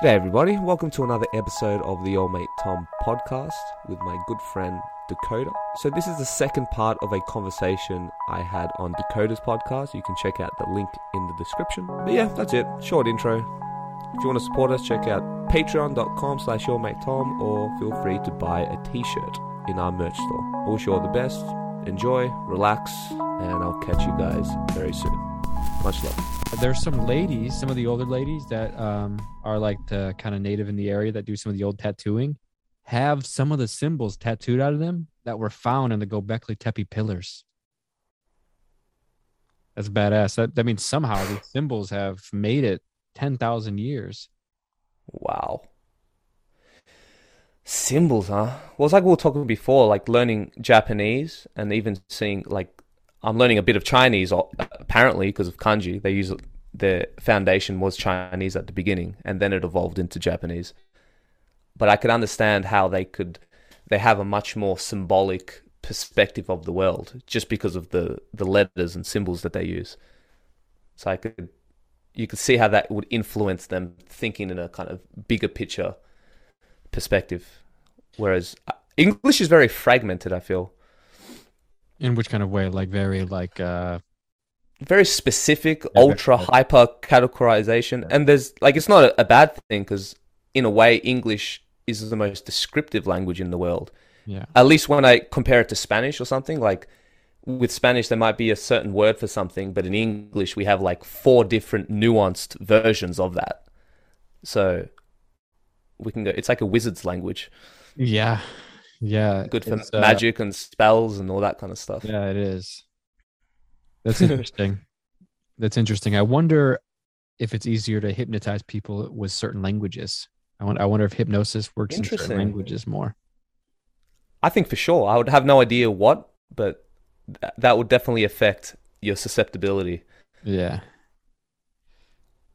G'day, everybody. Welcome to another episode of the Old Mate Tom podcast with my good friend Dakota. So, this is the second part of a conversation I had on Dakota's podcast. You can check out the link in the description. But yeah, that's it. Short intro. If you want to support us, check out patreon.com slash Tom or feel free to buy a t-shirt in our merch store. Wish you all the best. Enjoy, relax, and I'll catch you guys very soon. Much love. There's some ladies, some of the older ladies that um, are like the kind of native in the area that do some of the old tattooing, have some of the symbols tattooed out of them that were found in the Gobekli Tepe pillars. That's badass. That, that means somehow these symbols have made it 10,000 years. Wow. Symbols, huh? Well, it's like we were talking before, like learning Japanese and even seeing, like, I'm learning a bit of Chinese apparently because of kanji. They use the foundation was Chinese at the beginning and then it evolved into Japanese. But I could understand how they could, they have a much more symbolic perspective of the world just because of the, the letters and symbols that they use. So I could you could see how that would influence them thinking in a kind of bigger picture perspective. Whereas uh, English is very fragmented, I feel. In which kind of way? Like very like uh very specific, yeah, ultra hyper categorization. And there's like it's not a, a bad thing because in a way English is the most descriptive language in the world. Yeah. At least when I compare it to Spanish or something, like with Spanish, there might be a certain word for something, but in English, we have like four different nuanced versions of that. So we can go, it's like a wizard's language. Yeah. Yeah. Good for uh, magic and spells and all that kind of stuff. Yeah, it is. That's interesting. That's interesting. I wonder if it's easier to hypnotize people with certain languages. I, want, I wonder if hypnosis works in certain languages more. I think for sure. I would have no idea what, but that would definitely affect your susceptibility. Yeah.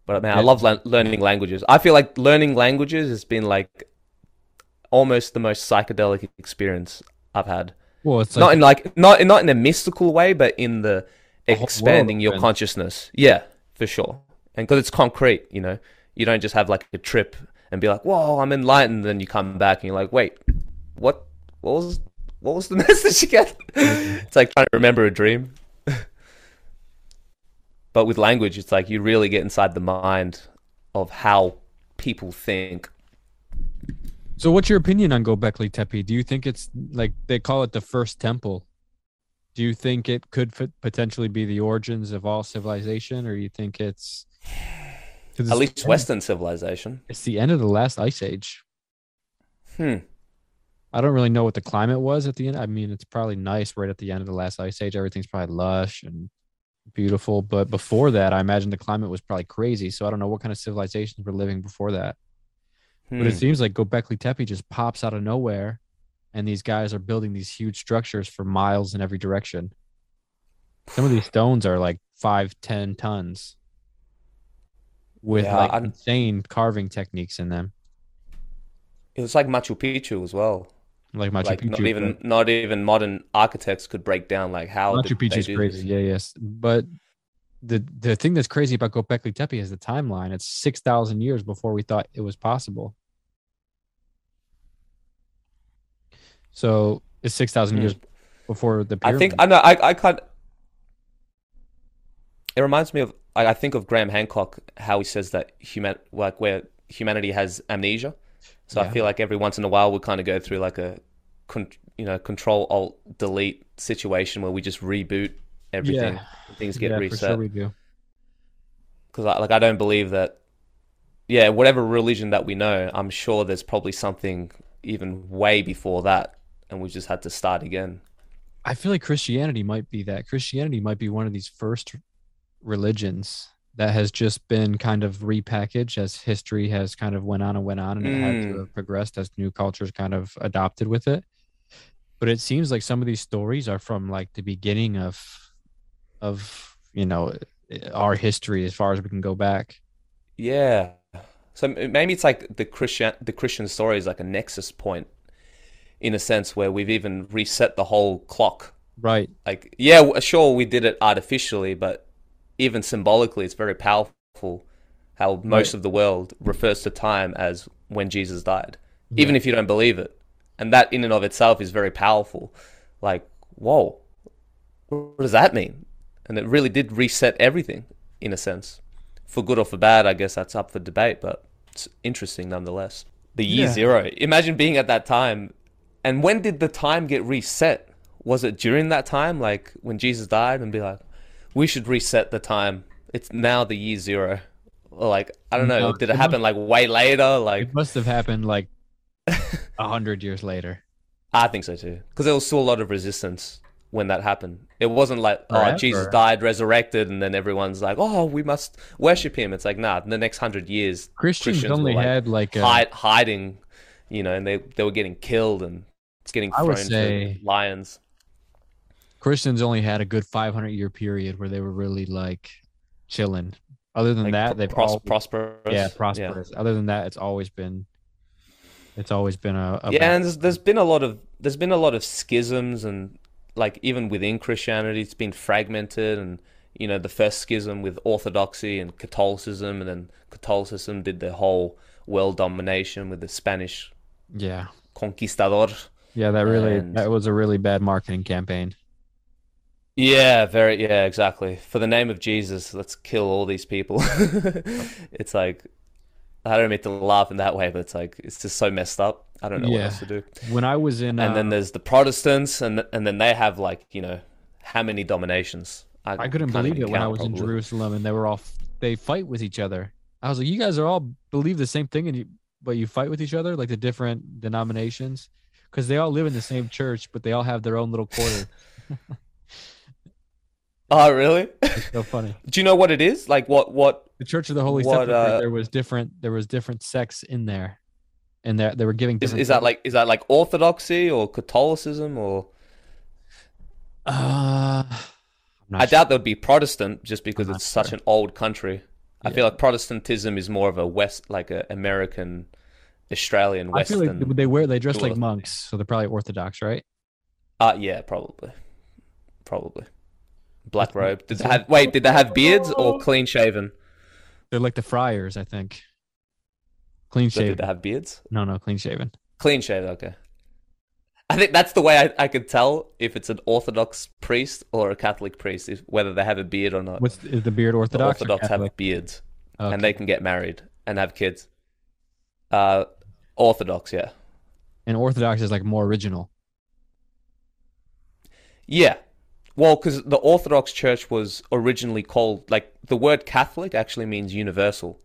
But man, I love la- learning languages. I feel like learning languages has been like almost the most psychedelic experience I've had. Well, it's like not in like not not in a mystical way, but in the expanding your consciousness. Yeah, for sure. And because it's concrete, you know, you don't just have like a trip and be like, "Whoa, I'm enlightened," then you come back and you're like, "Wait, what? What was what was the message again? it's like trying to remember a dream. but with language, it's like you really get inside the mind of how people think. So, what's your opinion on Gobekli Tepe? Do you think it's like they call it the first temple? Do you think it could f- potentially be the origins of all civilization, or you think it's at least Western civilization? It's the end of the last ice age. Hmm. I don't really know what the climate was at the end. I mean, it's probably nice right at the end of the last ice age. Everything's probably lush and beautiful. But before that, I imagine the climate was probably crazy. So I don't know what kind of civilizations were living before that. Hmm. But it hmm. seems like Gobekli Tepe just pops out of nowhere, and these guys are building these huge structures for miles in every direction. Some of these stones are like five, ten tons, with yeah, like I'm... insane carving techniques in them. It was like Machu Picchu as well like Machu like Picchu. Not even but... not even modern architects could break down like how Machu Picchu is crazy. This. Yeah, yes, but the the thing that's crazy about Gobekli Tepe is the timeline. It's six thousand years before we thought it was possible. So it's six thousand mm. years before the. Pyramid. I think I know. I I can't. It reminds me of I, I think of Graham Hancock how he says that human like where humanity has amnesia so yeah. I feel like every once in a while we kind of go through like a, con- you know, control alt delete situation where we just reboot everything. Yeah. Things get yeah, reset. Sure we do. Because like I don't believe that. Yeah, whatever religion that we know, I'm sure there's probably something even way before that, and we just had to start again. I feel like Christianity might be that. Christianity might be one of these first religions that has just been kind of repackaged as history has kind of went on and went on and mm. it had to hmm. have progressed as new cultures kind of adopted with it but it seems like some of these stories are from like the beginning of of you know our history as far as we can go back yeah so maybe it's like the christian the christian story is like a nexus point in a sense where we've even reset the whole clock right like yeah sure we did it artificially but even symbolically, it's very powerful how most Right. of the world refers to time as when Jesus died, even if you don't believe it. And that in and of itself is very powerful. Like, whoa, what does that mean? And it really did reset everything in a sense. For good or for bad, I guess that's up for debate, but it's interesting nonetheless. The year Yeah. zero. Imagine being at that time. And when did the time get reset? Was it during that time, like when Jesus died, and be like, we should reset the time? It's now the year zero. Or like, I don't know. No, did it it happen like way later? Like, It must have happened like a hundred years later. I think so too. Because there was still a lot of resistance when that happened. It wasn't like, oh. Jesus died, resurrected, and then everyone's like, oh, we must worship him. It's like, nah, in the next hundred years, Christians, Christians only were, like, had like a, hide, hiding, you know, and they, they were getting killed and it's getting I thrown to lions. Christians only had a good 500 year period where they were really like chilling. Other than Like, that, they've pros- all prosperous. yeah prosperous. Other than that, it's always been it's always been a, a yeah, and there's, there's been a lot of there's been a lot of schisms and like even within Christianity, it's been fragmented and you know the first schism with Orthodoxy and Catholicism, and then Catholicism did the whole world domination with the Spanish yeah conquistador. yeah that really And- that was a really bad marketing campaign. Yeah, very yeah, exactly. For the name of Jesus, let's kill all these people. it's like I don't mean to laugh in that way, but it's like it's just so messed up. I don't know what Yeah. else to do. When I was in, and uh, then there's the Protestants, and and then they have like you know how many dominations? I couldn't believe it when I was in. Jerusalem and they were all they fight with each other. I was like, you guys are all believe the same thing and you but you fight with each other like the different denominations because they all live in the same church but they all have their own little quarter. Oh, really? It's so funny. Do you know what it is? Like what what? The Church of the Holy What, Sepulchre, uh, there was different there was different sects in there, and they they were giving Is, is that like is that like Orthodoxy or Catholicism or? Uh, I'm not I sure. doubt there would be Protestant just because not it's such an old country. I Yeah. feel like Protestantism is more of a West, like a American, Australian, I feel Western. like they wear they dress like monks, so they're probably Orthodox, right? Uh yeah, probably, probably. Black robe. Did they have wait? Did they have beards or clean shaven? They're like the friars, I think. Clean Did shaven. they have beards? No, no, clean shaven. Clean shaven. Okay. I think that's the way I, I could tell if it's an Orthodox priest or a Catholic priest, is whether they have a beard or not. What's is the beard The Orthodox? or Orthodox have beards Okay. and they can get married and have kids. Uh, Orthodox, yeah, and Orthodox is like more original. yeah. Well, because the Orthodox Church was originally called like the word Catholic actually means universal.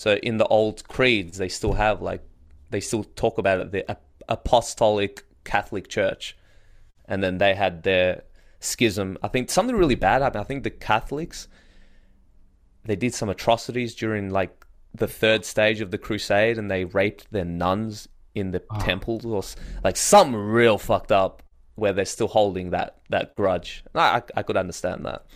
So in the old creeds, they still have like they still talk about it the apostolic Catholic Church, and then they had their schism. I think something really bad happened. I think the Catholics they did some atrocities during like the third stage of the crusade, and they raped their nuns in the Oh. temples or like something real fucked up where they're still holding that that grudge. I I, I could understand that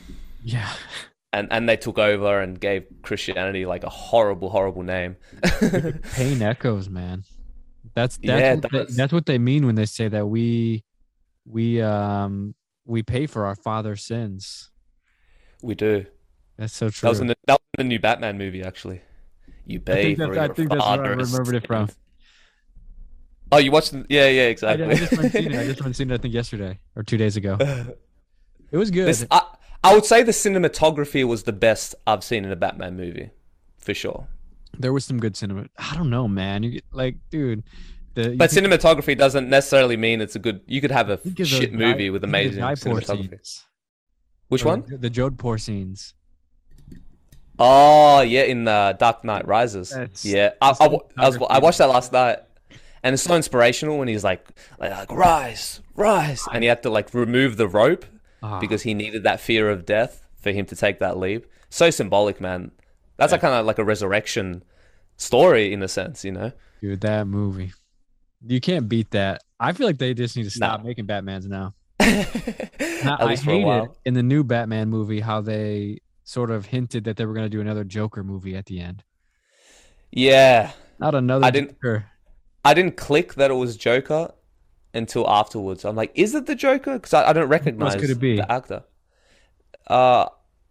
Yeah. and and they took over and gave Christianity like a horrible, horrible name. Pain echoes, man. That's that's Yeah, what they, that's- that's what they mean when they say that we we um we pay for our father's sins. we do. That's so true. That was in the that was in the new Batman movie, actually. You I pay think for that's, I think that's where I remembered it from. Oh, you watched? The, yeah, yeah, I, exactly. I just haven't seen it. I just seen it. I think yesterday or two days ago. It was good. This, I, I would say the cinematography was the best I've seen in a Batman movie, for sure. there was some good cinema. I don't know, man. You get, like, dude. The, But think- cinematography doesn't necessarily mean it's a good. You could have a think of those shit movie Jai- with the amazing cinematography. Which Or one? The, the Jodhpur scenes. Oh yeah, in uh, Dark Knight Rises. That's- yeah, I, that's I, wa- I was. I watched that last night, and it's so inspirational when he's like, like, like rise, rise, and he had to like remove the rope Ah, because he needed that fear of death for him to take that leap. So symbolic, man. That's like kind of like a resurrection story in a sense, you know. dude, that movie. You can't beat that. I feel like they just need to stop Nah. making Batmans now. And I, At least I for a hated while. in the new Batman movie how they sort of hinted that they were going to do another Joker movie at the end. Yeah, Not another I didn't- Joker. I didn't click that it was Joker until afterwards. I'm like, is it the Joker? Because I, I don't recognize could it be? the actor. Uh,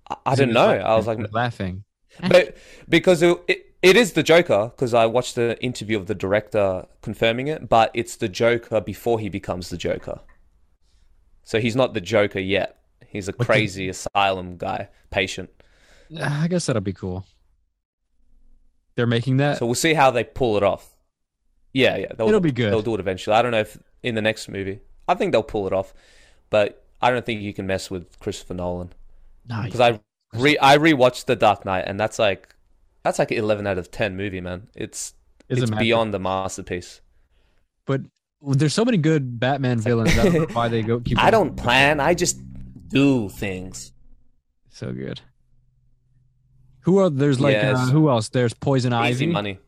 I, I don't know. laughing. I was like, laughing. but because it, it, it is the Joker because I watched the interview of the director confirming it, but it's the Joker before he becomes the Joker. So he's not the Joker yet. He's a crazy asylum guy, patient. I guess that'll be cool. They're making that. So we'll see how they pull it off. Yeah, yeah, they'll, It'll be good. They'll do it eventually. I don't know if in the next movie. I think they'll pull it off, but I don't think you can mess with Christopher Nolan Nah, because I re I rewatched The Dark Knight and that's like that's like an eleven out of ten movie, man. It's It's it's beyond the masterpiece. But there's so many good Batman villains. I don't know why they go keep. I don't plan. I just do things. So good. Who are there's like Yes. uh, who else? There's Poison Easy Ivy. money.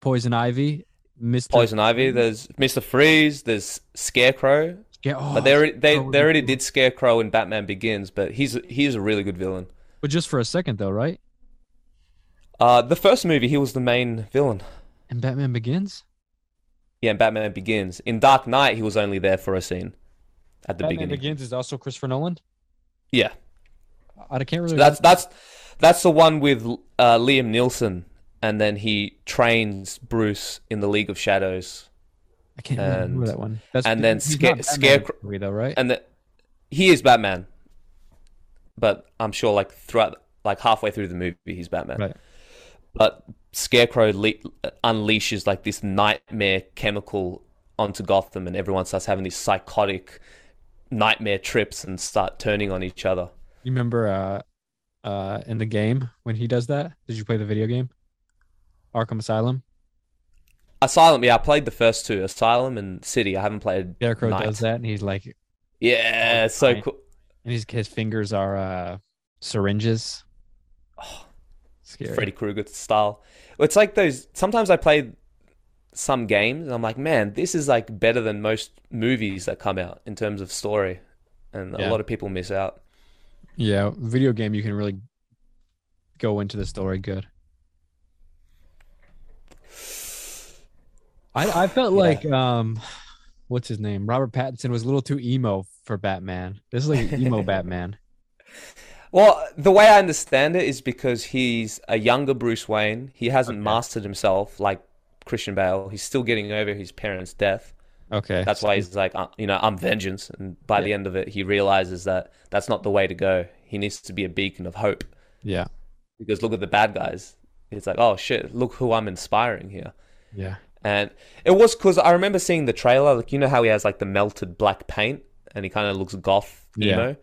Poison Ivy. Mister. Poison Ivy. There's Mister Freeze. There's Scarecrow. Yeah, oh, But they already, they, so they already did Scarecrow in Batman Begins, but he's he's a really good villain. but just for a second though, right? Uh, the first movie, he was the main villain. And Batman Begins. Yeah, in Batman Begins. In Dark Knight, he was only there for a scene at the beginning. Batman beginning. Begins is also Christopher Nolan. Yeah, I can't really. so that's that's that's the one with uh, Liam Neeson, and then he trains Bruce in the League of Shadows, I can't remember and- that one. That's and then Sca- Scarecrow- though, right? and the, he is Batman. But I'm sure, like throughout, like halfway through the movie, he's Batman. Right. But Scarecrow le- unleashes like this nightmare chemical onto Gotham, and everyone starts having these psychotic nightmare trips and start turning on each other. You remember uh, uh, in the game when he does that? Did you play the video game? Arkham Asylum. Asylum, yeah, I played the first two, Asylum and City. I haven't played. Scarecrow Night. does that, and he's like, Yeah, it's so cool. and his his fingers are uh, syringes. Scary. Freddy Krueger style. It's like those. Sometimes I play some games and I'm like, man, this is like better than most movies that come out in terms of story, and a lot of people miss out. Yeah, video game you can really go into the story good. I I felt Yeah. like um what's his name? Robert Pattinson was a little too emo for Batman. This is like emo Batman. Well, the way I understand it is because he's a younger Bruce Wayne. He hasn't Okay. mastered himself like Christian Bale. He's still getting over his parents' death. Okay. That's why he's like, uh, you know, I'm vengeance. And by the end of it, he realizes that that's not the way to go. He needs to be a beacon of hope. Yeah. Because look at the bad guys. It's like, oh shit, look who I'm inspiring here. Yeah. And it was because I remember seeing the trailer. Like, you know how he has like the melted black paint and he kind of looks goth emo. Yeah.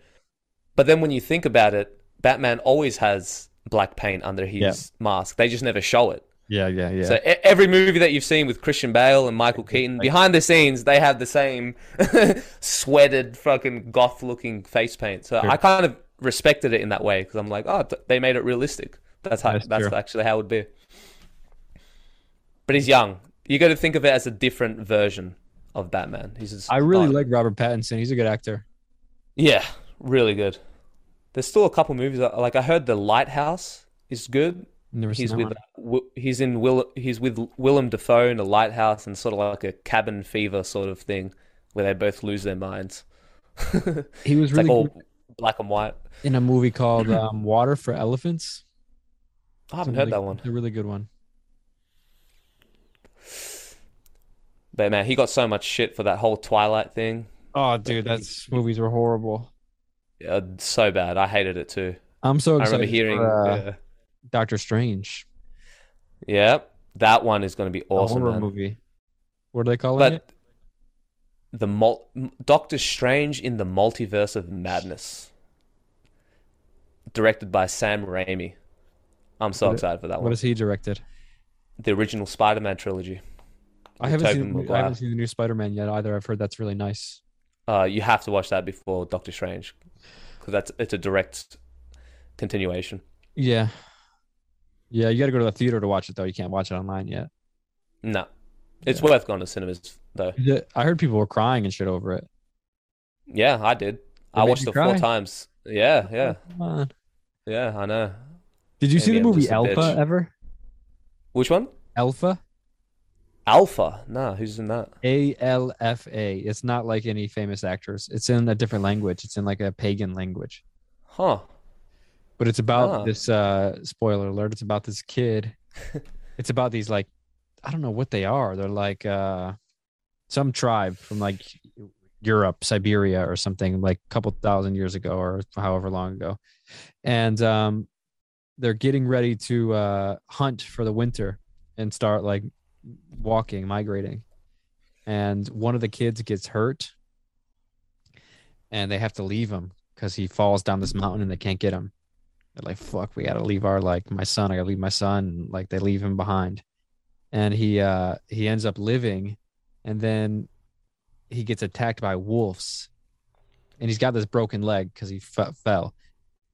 But then when you think about it, Batman always has black paint under his Yeah. mask. They just never show it. Yeah, yeah, yeah. So e- every movie that you've seen with Christian Bale and Michael Keaton, behind the scenes, they have the same sweated, fucking goth-looking face paint. So Sure. I kind of respected it in that way because I'm like, oh, they made it realistic. That's how. That's That's, actually how it would be. But he's young. You got to think of it as a different version of Batman. He's just, I really like Robert Pattinson. He's a good actor. Yeah, really good. There's still a couple movies that- like I heard The Lighthouse is good. Never seen He's with one. He's in Will he's with Willem Dafoe in a lighthouse and sort of like a cabin fever sort of thing where they both lose their minds. He was like all good black and white. in a movie called um, Water for Elephants. I haven't It's heard really- that one. A really good one. But man, he got so much shit for that whole Twilight thing. Oh, dude, that's movies were horrible. Yeah, so bad. I hated it too. I'm so I excited remember hearing for, uh. Doctor Strange, yeah, that one is going to be a awesome, horror man. movie. What do they call it? The mul- Doctor Strange in the Multiverse of Madness, directed by Sam Raimi. I'm so What- excited for that What one. What has he directed? The original Spider-Man trilogy. I haven't seen. I haven't seen the new Spider-Man yet either. I've heard that's really nice. Uh, you have to watch that before Doctor Strange, because that's it's a direct continuation. Yeah, yeah. You got to go to the theater to watch it though. You can't watch it online yet. No, it's Yeah. worth going to cinemas though. Yeah, I heard people were crying and shit over it. Yeah, I did. I watched it four times. Yeah, yeah, Come on. yeah. I know. Did you see the movie Alpha ever? Which one? Alpha. Alpha. No, who's in that? A L F A. It's not like any famous actors. It's in a different language. It's in like a pagan language. Huh. but it's about Ah. this. uh Spoiler alert! It's about this kid. it's about these like, I don't know what they are. They're like uh some tribe from like Europe, Siberia, or something like a couple thousand years ago, or however long ago, and um, they're getting ready to uh hunt for the winter and start like walking, migrating, and one of the kids gets hurt, and they have to leave him because he falls down this mountain and they can't get him. They're like, "Fuck, we gotta leave our like my son. I gotta leave my son." Like they leave him behind, and he uh he ends up living, and then he gets attacked by wolves, and he's got this broken leg because he f- fell,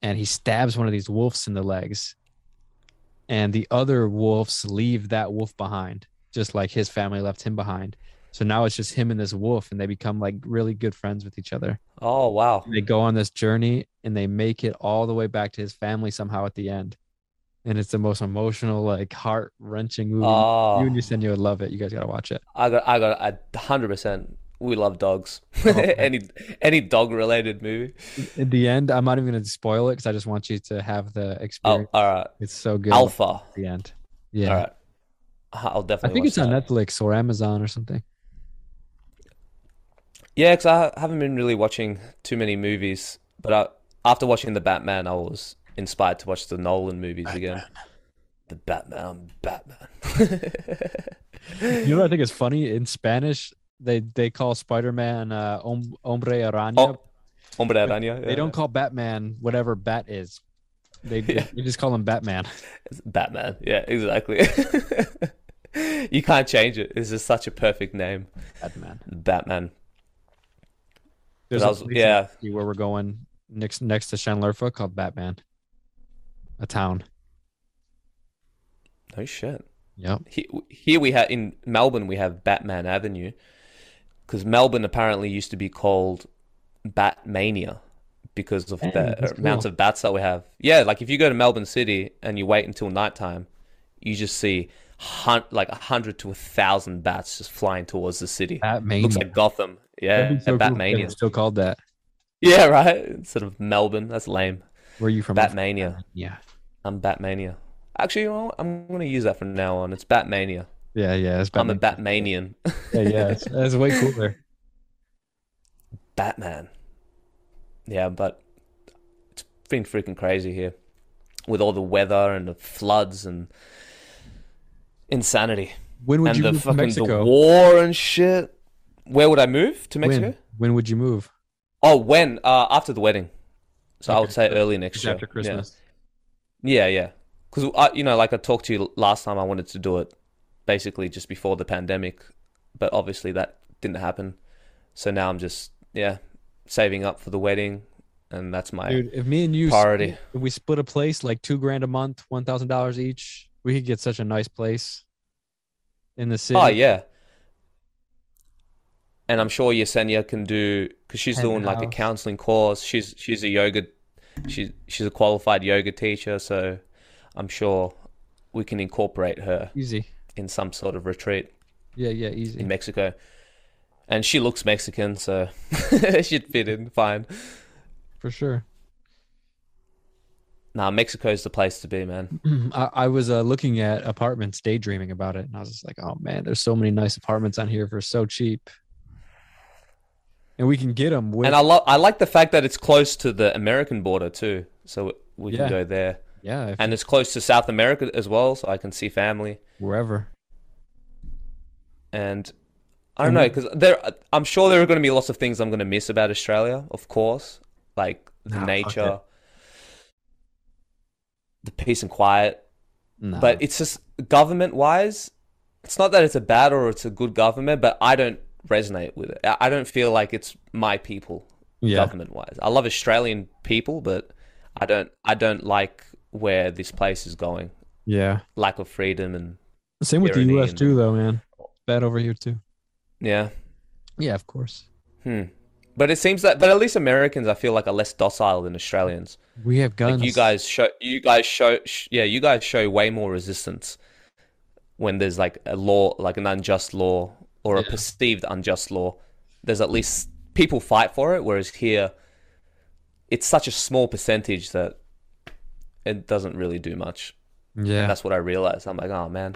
and he stabs one of these wolves in the legs, and the other wolves leave that wolf behind, just like his family left him behind. So now it's just him and this wolf, and they become like really good friends with each other. Oh wow. They go on this journey and they make it all the way back to his family somehow at the end. And it's the most emotional, like heart wrenching movie. Oh, You and your son, you would love it. You guys gotta watch it. I got, I got, a hundred percent. We love dogs. Oh, okay. any, any dog related movie. In the end, I'm not even gonna spoil it because I just want you to have the Oh, experience. all right. It's so good. Alpha. the end. Yeah. All right. I'll definitely. I think it's on that. Netflix or Amazon or something. Yeah, because I haven't been really watching too many movies, but I, after watching the Batman, I was inspired to watch the Nolan movies again. The Batman, Batman. You know what I think is funny? In Spanish, they they call Spider-Man uh, hombre araña. Oh, Hombre Araña. They yeah. don't call Batman whatever Bat is. They they just call him Batman. It's Batman. Yeah, exactly. you can't change it. It's just such a perfect name, Batman. Batman. There's But I a was- place yeah. in Turkey where we're going next next to Şanlıurfa called Batman, a town. No shit. Yep. Here, here we have in Melbourne we have Batman Avenue, because Melbourne apparently used to be called Batmania because of Dang, the that's amount cool. of bats that we have. Yeah, like if you go to Melbourne City and you wait until nighttime, you just see hun- like a hundred to a thousand bats just flying towards the city. Batmania. Looks like Gotham. Yeah, so cool Batmania. were Still called that. Yeah, right. Instead of Melbourne, that's lame. Where are you from? Batmania. Yeah. I'm Batmania. Actually, you know? I'm gonna use that from now on. It's Batmania. Yeah, yeah. It's I'm a Batmanian. Yeah, yeah. It's way cooler. Batman. Yeah, but it's been freaking crazy here with all the weather and the floods and insanity When would and you the move to fucking the war and shit. Where would I move to Mexico? When? When would you move? Oh, when? Uh, after the wedding. So I would say early next year. after Christmas. Yeah, yeah. Because I, you know, like I talked to you last time, I wanted to do it basically just before the pandemic, but obviously that didn't happen. So now I'm just yeah saving up for the wedding, and that's my Dude, if me and you priority. we split a place like two grand a month, one thousand dollars each, we could get such a nice place in the city. Oh yeah. And I'm sure Yesenia can do because she's doing like a counseling course. She's she's a yoga, she's she's a qualified yoga teacher. So I'm sure we can incorporate her Easy. in some sort of retreat Yeah, yeah, easy. in Mexico. And she looks Mexican, so she'd fit in fine. For sure. Nah, Mexico's the place to be, man. I, I was uh, looking at apartments, daydreaming about it, and I was just like, "Oh man, there's so many nice apartments on here for so cheap, and we can get them with And I love I like the fact that it's close to the American border too, so we can Yeah. go there. yeah, if, And it's close to South America as well, so I can see family. wherever." And I don't know because there, I'm sure there are going to be lots of things I'm going to miss about Australia. Of course, like the Nah, nature, the peace and quiet. No. But it's just government wise, it's not that it's a bad or it's a good government, but I don't resonate with it. I don't feel like it's my people yeah, government wise. I love Australian people, but I don't I don't like where this place is going. yeah. Lack of freedom and Same with the U.S. and- too, though, man. Bad over here too. yeah. Yeah, of course. Hmm. But it seems that but at least Americans I feel like are less docile than Australians. We have guns. Like you guys show you guys show sh- yeah, you guys show way more resistance when there's like a law like an unjust law or a perceived unjust law. There's at least people fight for it whereas here it's such a small percentage that it doesn't really do much. Yeah. And that's what I realized. I'm like, oh man,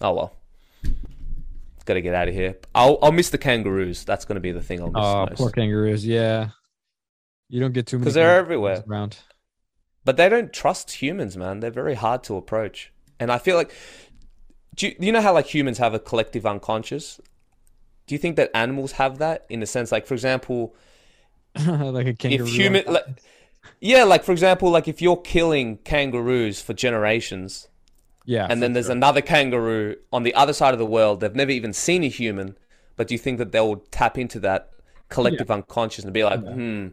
oh well, got to get out of here. I'll I'll miss the kangaroos. That's going to be the thing I'll miss Oh, most. poor kangaroos. Yeah. You don't get too many because they're everywhere. around. But they don't trust humans, man. They're very hard to approach. And I feel like, do you, you know how like humans have a collective unconscious? Do you think that animals have that in a sense? Like, for example, like a kangaroo. if human, like, yeah, like for example, like if you're killing kangaroos for generations, yeah. and then there's another kangaroo on the other side of the world, they've never even seen a human, but do you think that they'll tap into that collective unconscious and be like, hmm,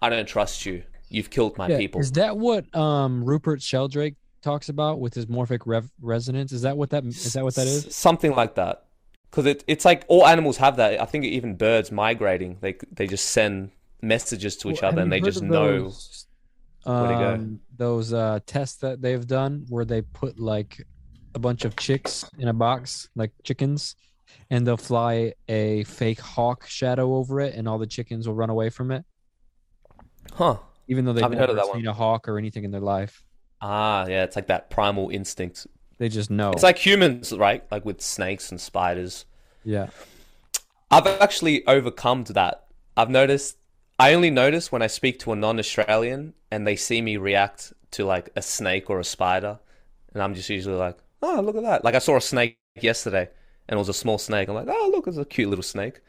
I don't trust you. You've killed my Yeah, people. Is that what um Rupert Sheldrake talks about with his morphic rev- resonance? Is that what that is that what that is? S- Something like that. Because it, it's like all animals have that. I think even birds migrating, they they just send messages to each Well, other and they just know. those, where to go. Um, Those uh, tests that they've done where they put like a bunch of chicks in a box, like chickens, and they'll fly a fake hawk shadow over it, and all the chickens will run away from it, Huh. even though they've Haven't heard never of that seen a hawk or anything in their life. Ah, yeah, it's like that primal instinct. They just know. It's like humans, right? Like with snakes and spiders. yeah. I've actually overcome that. I've noticed. I only notice when I speak to a non-Australian and they see me react to like a snake or a spider, and I'm just usually like, "Oh, look at that!" Like I saw a snake yesterday, and it was a small snake. I'm like, "Oh, look, it's a cute little snake."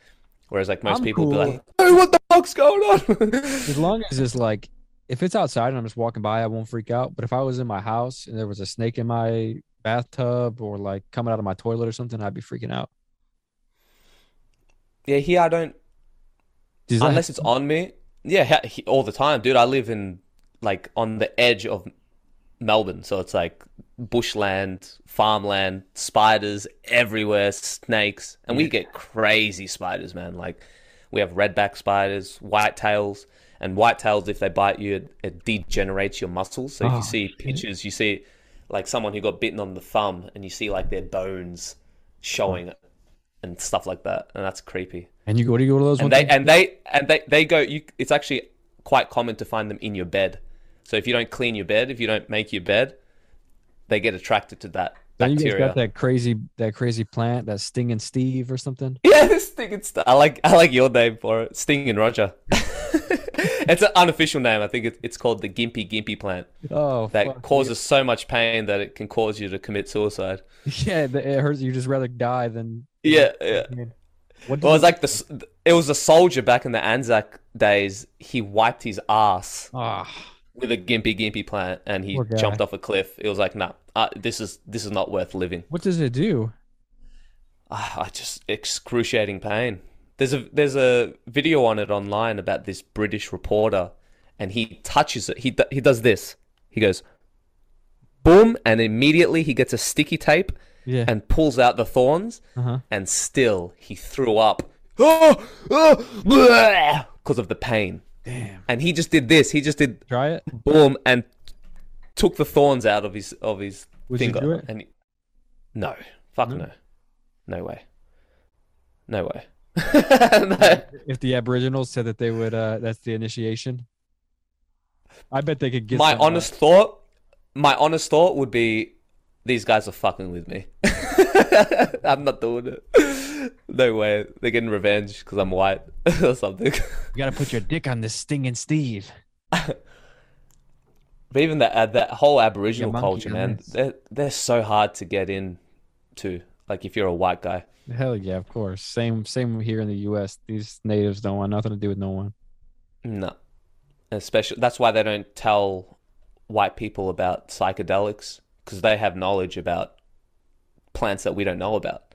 Whereas like most I'm people would be like, "Hey, what the fuck's going on?" As long as it's like, if it's outside and I'm just walking by, I won't freak out. But if I was in my house and there was a snake in my bathtub or like coming out of my toilet or something, I'd be freaking out. yeah, here I don't Does that- unless it's on me. Yeah, he- all the time, dude. I live in like on the edge of Melbourne, so it's like bushland, farmland, spiders everywhere, snakes, and we get crazy spiders, man. Like we have redback spiders, white tails, and white tails. If they bite you, it, it degenerates your muscles. So if Oh, you see pictures, you see like someone who got bitten on the thumb, and you see like their bones showing. Oh. And stuff like that, and that's creepy and you go, you go to those and ones? they and they and they they go you it's actually quite common to find them in your bed so if you don't clean your bed if you don't make your bed they get attracted to that Then you guys got that crazy, that crazy plant, that stinging Steve or something. yeah thing it's i like i like your name for it sting and roger it's an unofficial name i think it, it's called the gympie gympie plant Oh, that causes so much pain that it can cause you to commit suicide yeah, it hurts. You just rather die than. yeah yeah What well, it was like the it was a soldier back in the Anzac days. He wiped his ass Ah, with a gympie gympie plant and he Poor guy. jumped off a cliff. It was like, nah, uh, this is this is not worth living. what does it do? Ah, I just excruciating pain. There's a there's a video on it online about this British reporter, and he touches it. He he does this. He goes, boom, and immediately he gets a sticky tape Yeah. and pulls out the thorns, Uh huh. and still he threw up. Because of the pain. Damn. And he just did this. He just did Try it. boom and took the thorns out of his of his Would you finger. do it? And he, no, fuck No? no, no way, no way. No. If the Aboriginals said that they would, uh, that's the initiation. I bet they could get My some, uh, honest thought, my honest thought would be, these guys are fucking with me. I'm not doing it. No way. They're getting revenge because I'm white or something. you gotta put your dick on this stinging Steve. But even that uh, that whole Aboriginal monkey culture, man, they're they're so hard to get in into. Like if you're a white guy. Hell yeah, of course. Same, same here in the U.S. These natives don't want nothing to do with no one. No. Especially that's why they don't tell white people about psychedelics because they have knowledge about plants that we don't know about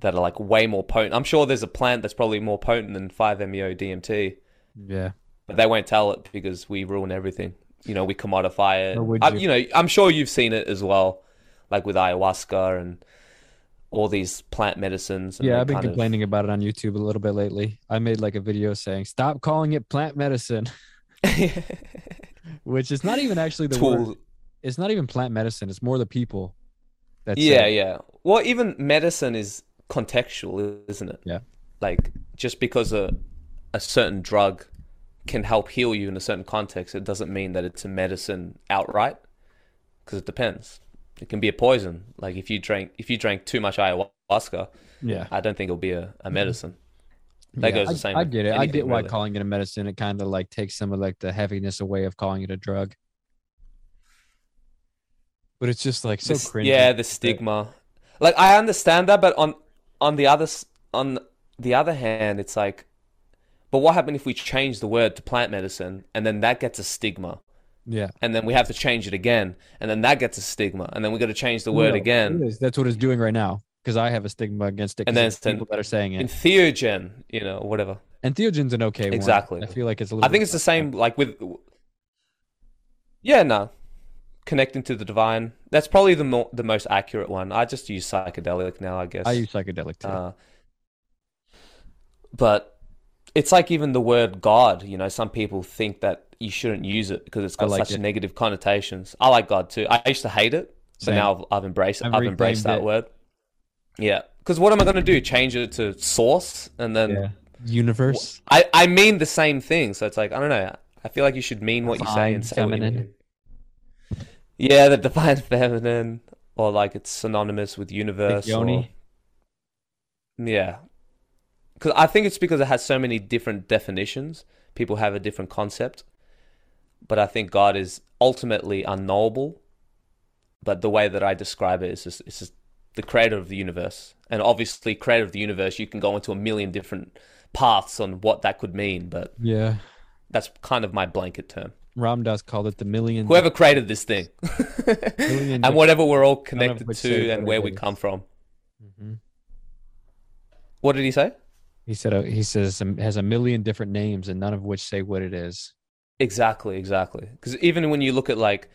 that are like way more potent. I'm sure there's a plant that's probably more potent than 5-MeO DMT, Yeah. but they won't tell it because we ruin everything. You know, we commodify it. Would I- you? you know, I'm sure you've seen it as well, like with ayahuasca and all these plant medicines. and Yeah, I've been kind of- complaining about it on YouTube a little bit lately. I made like a video saying, "Stop calling it plant medicine," which is not even actually the Tool. word. It's not even plant medicine. It's more the people. That Yeah, it. yeah. Well, even medicine is contextual, isn't it? Yeah. Like just because a a certain drug can help heal you in a certain context, it doesn't mean that it's a medicine outright. because it depends. It can be a poison. Like if you drank if you drank too much ayahuasca, Yeah. I don't think it'll be a, a mm-hmm. medicine. That Yeah, goes the I, same I with get it. I get why really. calling it a medicine. It kind of like takes some of like the heaviness away of calling it a drug. But it's just like so The cringy. Yeah, the stigma. Like I understand that, but on on the other on the other hand, it's like, but what happened if we change the word to plant medicine and then that gets a stigma, Yeah. and then we have to change it again, and then that gets a stigma, and then we got to change the word No, again. That's what it's doing right now. Because I have a stigma against it. And then there's it's an- people that are saying it. Entheogen, you know, whatever. Entheogen's theogen's an okay one. Exactly. I feel like it's a little. I think it's the same. Like with, yeah, no, connecting to the divine. That's probably the mo- the most accurate one. I just use psychedelic now, I guess. I use psychedelic too. Uh, but it's like even the word God. You know, some people think that you shouldn't use it because it's got like such it. negative connotations. I like God too. I used to hate it, but Same. now I've, I've embraced. I've I've, embraced that it. word. Yeah, because what am I going to do? Change it to source and then yeah. Universe. I I mean the same thing. So it's like I don't know. I feel like you should mean what you say and say what you feminine. Yeah, the divine feminine, or like it's synonymous with universe. Or, yoni. yeah, because I think it's because it has so many different definitions. People have a different concept, but I think God is ultimately unknowable. But the way that I describe it is just it's just the creator of the universe, and obviously, creator of the universe. You can go into a million different paths on what that could mean, but Yeah. that's kind of my blanket term. Ram Dass called it the million. Whoever created this thing, and whatever we're all connected to, and where we come from. Mm-hmm. What did he say? He said uh, he says um, has a million different names and none of which say what it is. Exactly, exactly. Because even when you look at like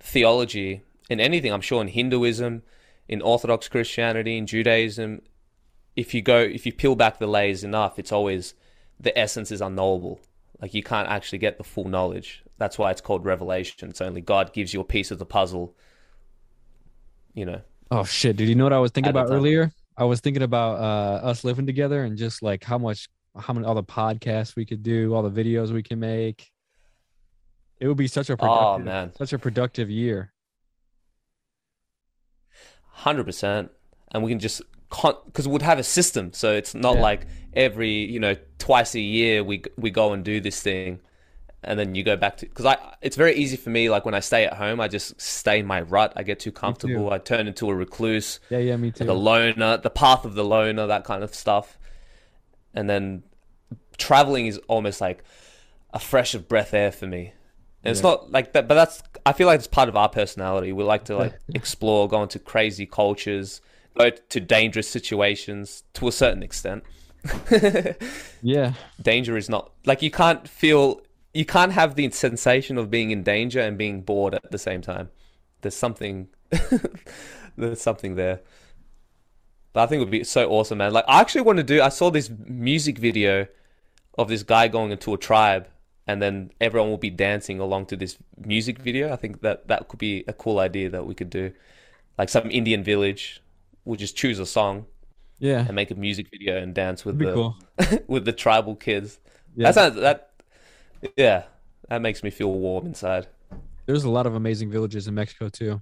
theology in anything, I'm sure in Hinduism, in Orthodox Christianity, in Judaism, if you go, if you peel back the layers enough, it's always the essence is unknowable. Like you can't actually get the full knowledge. That's why it's called revelation. It's only God gives you a piece of the puzzle. You know, Oh shit, dude! You know what I was thinking about earlier? I was thinking about uh, us living together and just like how much, how many all the podcasts we could do, all the videos we can make. It would be such a productive, oh productive, man, such a productive year. hundred percent, and we can just because we'd have a system, so it's not Yeah. like every you know twice a year we we go and do this thing, and then you go back to because I it's very easy for me like when I stay at home I just stay in my rut I get too comfortable I turn into a recluse Yeah, yeah, me too. a loner the path of the loner that kind of stuff, and then traveling is almost like a fresh of breath air for me. And it's not like that, but that's I feel like it's part of our personality. We like to like explore, go into crazy cultures, go to dangerous situations to a certain extent. yeah, Danger is not like you can't feel you can't have the sensation of being in danger and being bored at the same time. There's something there's something there. But I think it would be so awesome, man. Like I actually want to do I saw this music video of this guy going into a tribe and then everyone will be dancing along to this music video. I think that that could be a cool idea that we could do. Like some Indian village, we'll just choose a song yeah. and make a music video and dance with the cool. with the tribal kids. Yeah. That sounds that yeah, that makes me feel warm inside. There's a lot of amazing villages in Mexico too.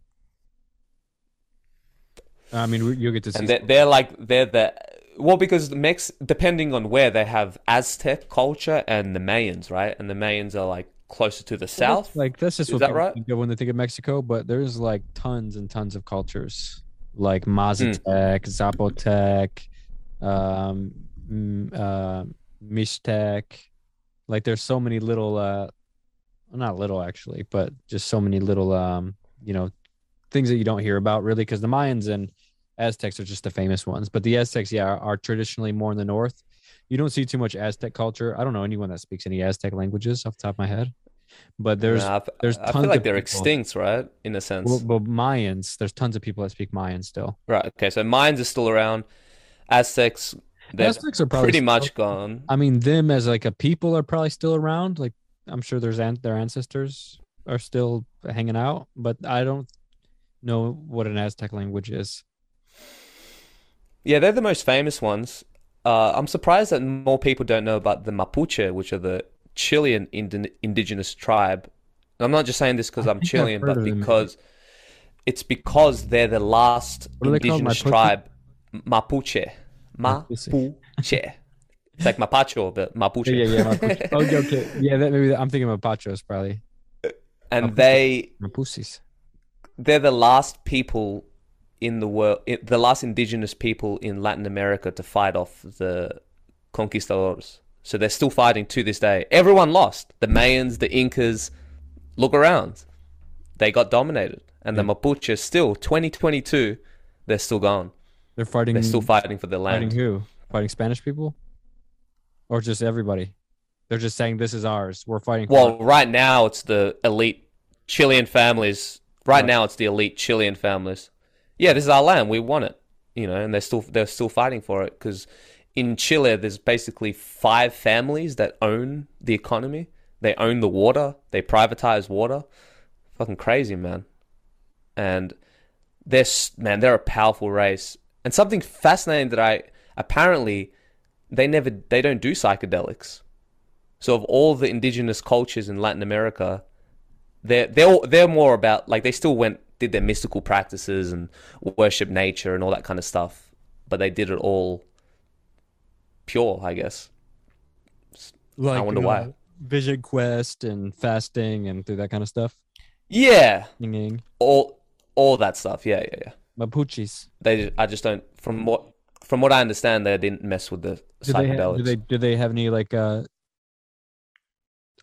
I mean, you'll get to see. And they're, they're like they're the well because the Mex depending on where they have Aztec culture and the Mayans, right? And the Mayans are like closer to the south. Like that's just Is what that right? think of when they think of Mexico, but there's like tons and tons of cultures, like Hmm. Mazatec, Zapotec, um, uh, Mixtec. Like there's so many little, uh, not little actually, but just so many little, um, you know, things that you don't hear about really, because the Mayans and Aztecs are just the famous ones. But the Aztecs, yeah, are, are traditionally more in the north. You don't see too much Aztec culture. I don't know anyone that speaks any Aztec languages off the top of my head. But there's I- there's I tons feel like of they're people. extinct, right? In a sense. well, well, Mayans. There's tons of people that speak Mayan still. right. Okay. So Mayans are still around. Aztecs, they're Aztecs are probably pretty still- much gone. I mean, them as like a people are probably still around. Like I'm sure there's an- their ancestors are still hanging out, but I don't know what an Aztec language is. Yeah, they're the most famous ones. Uh, I'm surprised that more people don't know about the Mapuche, which are the Chilean ind- indigenous tribe. And I'm not just saying this because I'm Chilean, but because it's because they're the last indigenous tribe, Mapuche. Mapuche. It's like Mapacho, but Mapuche. Yeah, yeah, yeah. Mapuche. oh, okay, okay. Yeah, that maybe I'm thinking of Mapachos probably. and they Mapusis. they're the last people in the world, the last indigenous people in Latin America to fight off the conquistadors. So they're still fighting to this day. Everyone lost. The Mayans, the Incas. Look around. They got dominated. And the Mapuche still, 2022, they're still gone. They're fighting. They're still fighting for their land. fighting who? Fighting Spanish people, or just everybody? They're just saying this is ours. We're fighting. for Well, right now it's the elite Chilean families. Right Right. now it's the elite Chilean families. Yeah, this is our land. We want it. You know, and they're still they're still fighting for it because in Chile there's basically five families that own the economy. They own the water. They privatize water. Fucking crazy, man. And they're man, they're a powerful race. And something fascinating that I apparently they never they don't do psychedelics. So of all the indigenous cultures in Latin America, they're they're they're more about like they still went did their mystical practices and worship nature and all that kind of stuff, but they did it all pure, I guess. like, I wonder uh, why. Vision quest and fasting and through that kind of stuff. Yeah, all all that stuff. Yeah, yeah, yeah. Mapuches. They I just don't from what from what I understand they didn't mess with the Do they, have, psychedelics. do they do they have any like uh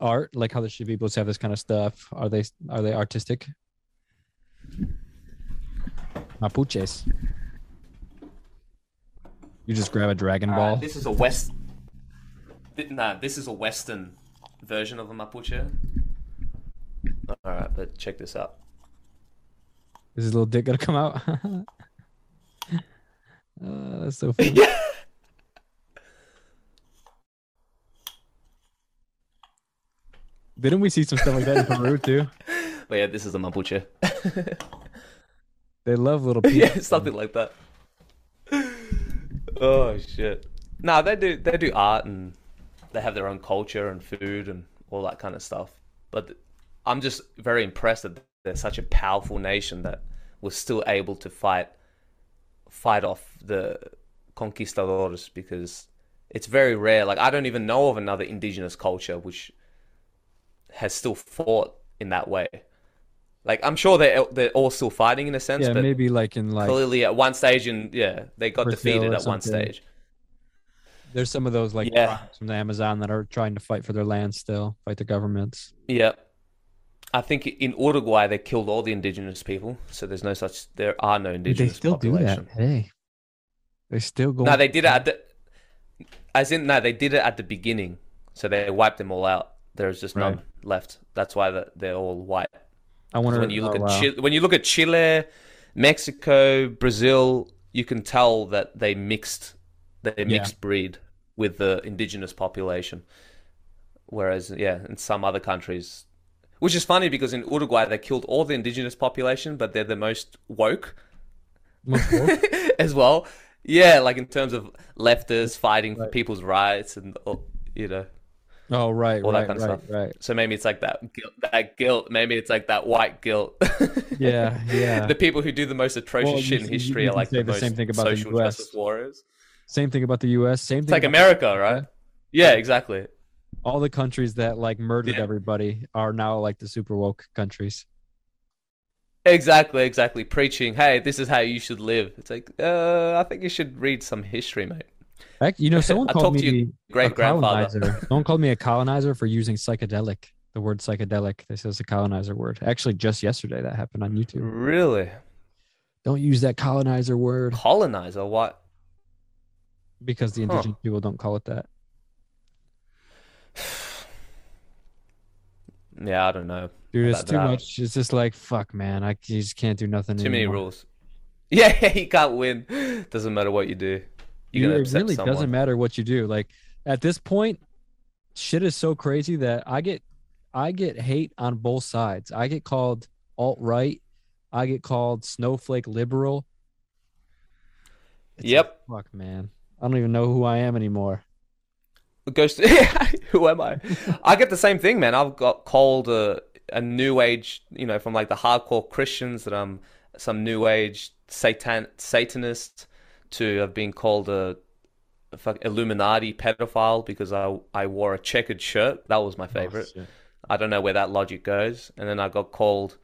art like how the Shipibos have this kind of stuff? Are they are they artistic? Mapuches. You just grab a Dragon Ball. right, this is a west. Nah, this is a Western version of a Mapuche. All right, but check this out. Is his little dick gonna come out? uh, that's so funny. Didn't we see some stuff like that in Peru too? But yeah, this is a Mapuche. They love little people. yeah, something like that. Oh shit. Nah, they do they do art and they have their own culture and food and all that kind of stuff. But I'm just very impressed that they're such a powerful nation that was still able to fight fight off the conquistadors because it's very rare. Like I don't even know of another indigenous culture which has still fought in that way. Like I'm sure they they're all still fighting in a sense, Yeah, but maybe like in like clearly at one stage and yeah they got Brazil defeated at one stage there's some of those like Yeah. from the Amazon that are trying to fight for their land still, fight the governments. yeah i think in uruguay they killed all the indigenous people so there's no such there are no indigenous. They still do that Hey, They still go. no they did it at the as in no they did it at the beginning so they wiped them all out there's just none left that's why the, they're all white I wonder when you look oh, at wow. Chile, when you look at Chile, Mexico, Brazil, you can tell that they mixed they Yeah. mixed breed with the indigenous population. Whereas, yeah, in some other countries, which is funny because in Uruguay they killed all the indigenous population, but they're the most woke Most as well. Yeah, like in terms of leftists fighting for people's rights and you know. Oh right, All that right, kind of right, stuff. right. So maybe it's like that guilt, that guilt. Maybe it's like that white guilt. Yeah, yeah. the people who do the most atrocious Well, shit in history are like the, the most same thing about the social US. justice warriors. Same thing about the U.S. Same thing. It's like about- America, right? Yeah, exactly. All the countries that like murdered Yeah. everybody are now like the super woke countries. Exactly, exactly. Preaching, hey, this is how you should live. It's like, uh, I think you should read some history, mate. Heck, you know, someone I called talked to me Great grandfather. colonizer. Someone called me a colonizer for using psychedelic. The word psychedelic. They said it's a colonizer word. Actually, just yesterday that happened on YouTube. Really? Don't use that colonizer word Colonizer? What? because the Huh. indigenous people don't call it that. Yeah, I don't know. Dude, it's too that. much. It's just like fuck, man. I you just can't do nothing. Too many rules. Yeah, you can't win. Doesn't matter what you do. You're Dude, it really someone. doesn't matter what you do. Like at this point, shit is so crazy that I get I get hate on both sides. I get called alt right. I get called snowflake liberal. It's Yep. like, fuck, man. I don't even know who I am anymore. Ghost. Who am I? I get the same thing, man. I've got called a, a new age, you know, from like the hardcore Christians that I'm some new age satan satanist to have been called a, a Illuminati pedophile because I I wore a checkered shirt. That was my favorite. Oh, shit. I don't know where that logic goes. And then I got called,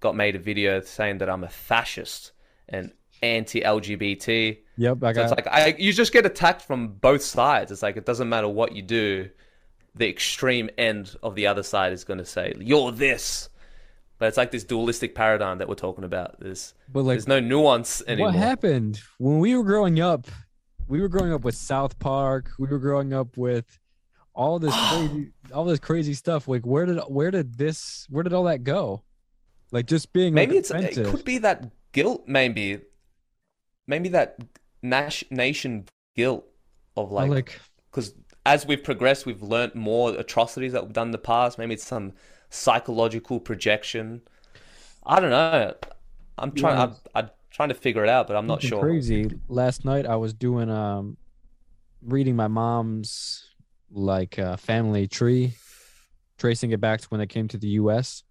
got made a video saying that I'm a fascist and anti-LGBT. Yep, I So it's like I, you just get attacked from both sides. It's like it doesn't matter what you do, the extreme end of the other side is going to say you're this. But it's like this dualistic paradigm that we're talking about. There's but like, there's no nuance anymore. what happened when we were growing up? We were growing up with South Park. We were growing up with all this crazy, all this crazy stuff. Like, where did where did this where did all that go? Like, just being Maybe like, it's it could be that guilt. Maybe maybe that nas- nation guilt of like like because as we've progressed, we've learnt more atrocities that we've done in the past. Maybe it's some psychological projection. I don't know. I'm trying. Yeah. I'm, I'm trying to figure it out, but I'm not sure. Crazy. Last night I was doing um, reading my mom's like uh, family tree, tracing it back to when they came to the U.S.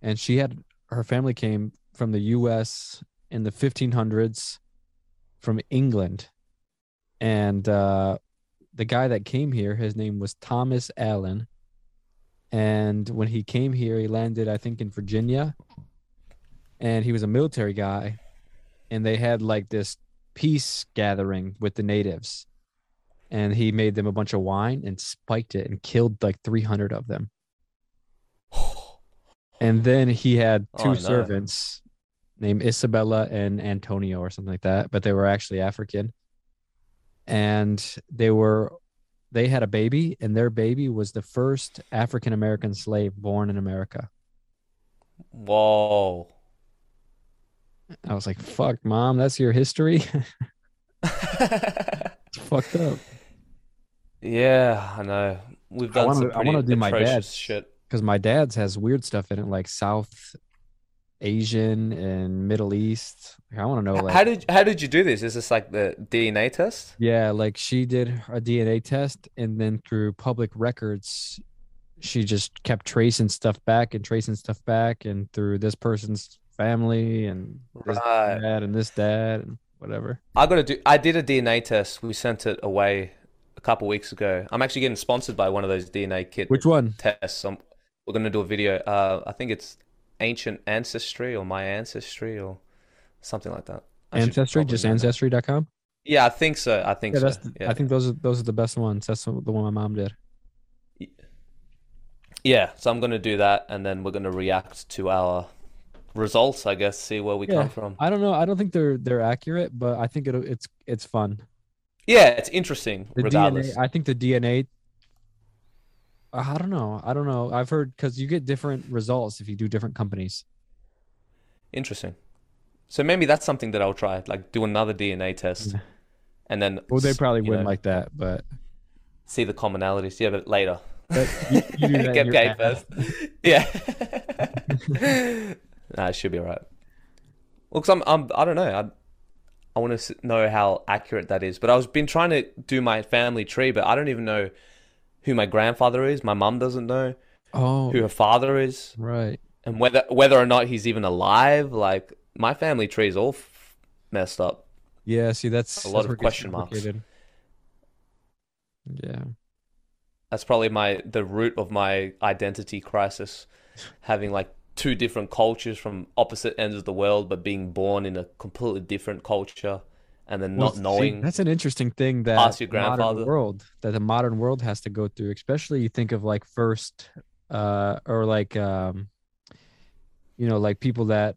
And she had her family came from the U.S. in the 1500s, from England, and uh, the guy that came here, his name was Thomas Allen. And when he came here, he landed, I think, in Virginia. And he was a military guy. And they had like this peace gathering with the natives. And he made them a bunch of wine and spiked it and killed like 300 of them. And then he had two Oh, servants named Isabella and Antonio or something like that, but they were actually African. And they were they had a baby and their baby was the first African American slave born in America. Whoa. I was like, "Fuck, mom, that's your history." it's fucked up. yeah, I know. We've I done wanna- some I wanna do my dad's. shit. Cuz my dad's has weird stuff in it like South Asian and Middle East. Like, I want to know like How did how did you do this? Is this like the DNA test? Yeah, like she did a DNA test, and then through public records, she just kept tracing stuff back and tracing stuff back, and through this person's family and this Right. dad and this dad and whatever. I got to do. I did a DNA test. We sent it away a couple weeks ago. I'm actually getting sponsored by one of those DNA kit Which one? tests. i we're gonna do a video. Uh, I think it's ancient ancestry or my ancestry or something like that. I Ancestry, just ancestry.com. Yeah, I think so. I think Yeah, so. that's. The, yeah. I think those are those are the best ones. That's the one my mom did. yeah. So I'm gonna do that, and then we're gonna react to our results. I guess see where we Yeah. come from. I don't know. I don't think they're they're accurate, but I think it it's it's fun. Yeah, it's interesting. The regardless. DNA. I think the DNA. I don't know. I don't know. I've heard because you get different results if you do different companies. Interesting. So maybe that's something that I'll try. Like do another DNA test, Yeah. and then Well, they probably wouldn't know, like that, but see the commonalities. Yeah, but later. But you, you do that Get paid first. Yeah. nah, it should be alright. Well, cause I'm, I'm, I don't know. I, I want to know how accurate that is. But I was been trying to do my family tree, but I don't even know who my grandfather is. My mum doesn't know Oh, who her father is, right. and whether whether or not he's even alive. Like my family tree is all f- messed up. Yeah. See, that's A lot that's of where it gets question marks. Yeah. That's probably my the root of my identity crisis, having like two different cultures from opposite ends of the world, but being born in a completely different culture, and then Well, not see, knowing. that's an interesting thing that Ask your the modern grandfather. world that the modern world has to go through. Especially you think of like first, uh, or like um, you know, like people that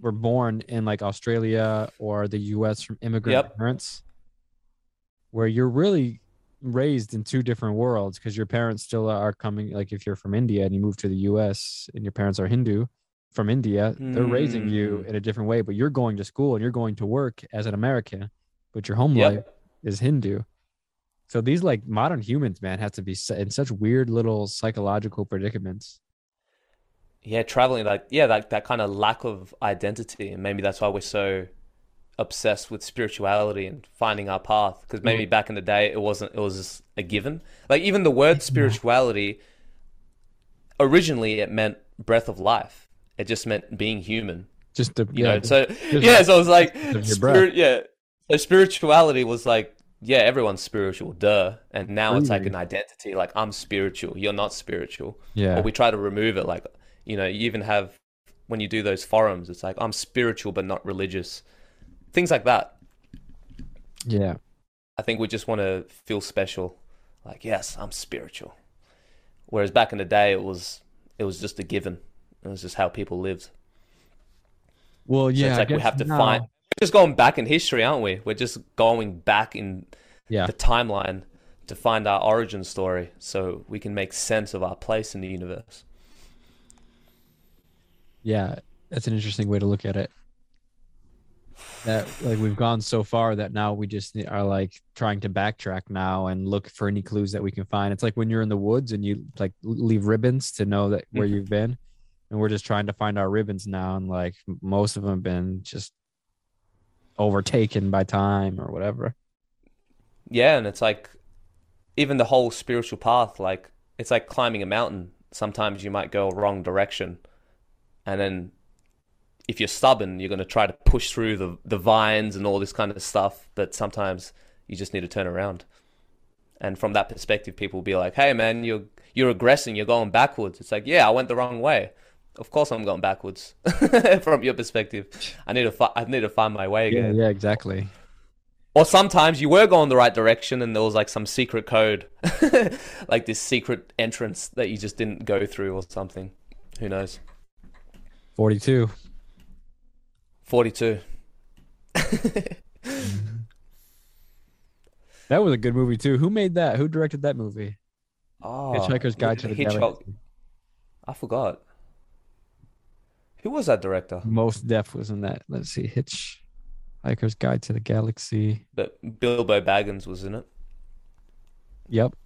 were born in like Australia or the U.S. from immigrant Yep. parents, where you're really raised in two different worlds because your parents still are coming. Like if you're from India and you move to the U.S. and your parents are Hindu from India, they're raising you Mm. in a different way. But you're going to school and you're going to work as an American, but your home Yep. life is Hindu. So these like modern humans, man, have to be in such weird little psychological predicaments. Yeah, traveling like yeah, like that kind of lack of identity, and maybe that's why we're so obsessed with spirituality and finding our path. Because maybe back in the day, it wasn't. It was just a given. Like even the word spirituality, originally it meant breath of life. It just meant being human. Just the You yeah, know, so yeah, so it was like of your breath. spirit, yeah. So spirituality was like, yeah, everyone's spiritual, duh. And now it's like an identity, like I'm spiritual, you're not spiritual. yeah. Or we try to remove it, like you know, you even have when you do those forums, it's like I'm spiritual but not religious, things like that. yeah. I think we just want to feel special, like yes, I'm spiritual. Whereas back in the day, it was it was just a given. It was just how people lived. Well, So yeah. it's like we have to now- find. We're just going back in history, aren't we? We're just going back in Yeah. the timeline to find our origin story, so we can make sense of our place in the universe. Yeah, that's an interesting way to look at it. That like we've gone so far that now we just are like trying to backtrack now and look for any clues that we can find. It's like when you're in the woods and you like leave ribbons to know that where Mhm. you've been, and we're just trying to find our ribbons now, and like most of them have been just overtaken by time or whatever. Yeah, and it's like even the whole spiritual path, like it's like climbing a mountain. Sometimes you might go a wrong direction, and then if you're stubborn, you're going to try to push through the the vines and all this kind of stuff. But sometimes you just need to turn around. And from that perspective, people will be like, "Hey, man, you're you're regressing. You're going backwards." It's like, "Yeah, I went the wrong way. Of course, I'm going backwards." from your perspective, I need to fi- I need to find my way Yeah, again. yeah, exactly. Or sometimes you were going the right direction and there was like some secret code, like this secret entrance that you just didn't go through or something. Who knows? Forty-two. 42. Mm-hmm. That was a good movie too. Who made that? Who directed that movie? Oh, Hitchhiker's Guide to the Hitchcock. Galaxy. I forgot. Who was that director? Mos Def was in that. Let's see, Hitch, Hitchhiker's Guide to the Galaxy. But Bilbo Baggins was in it. Yep.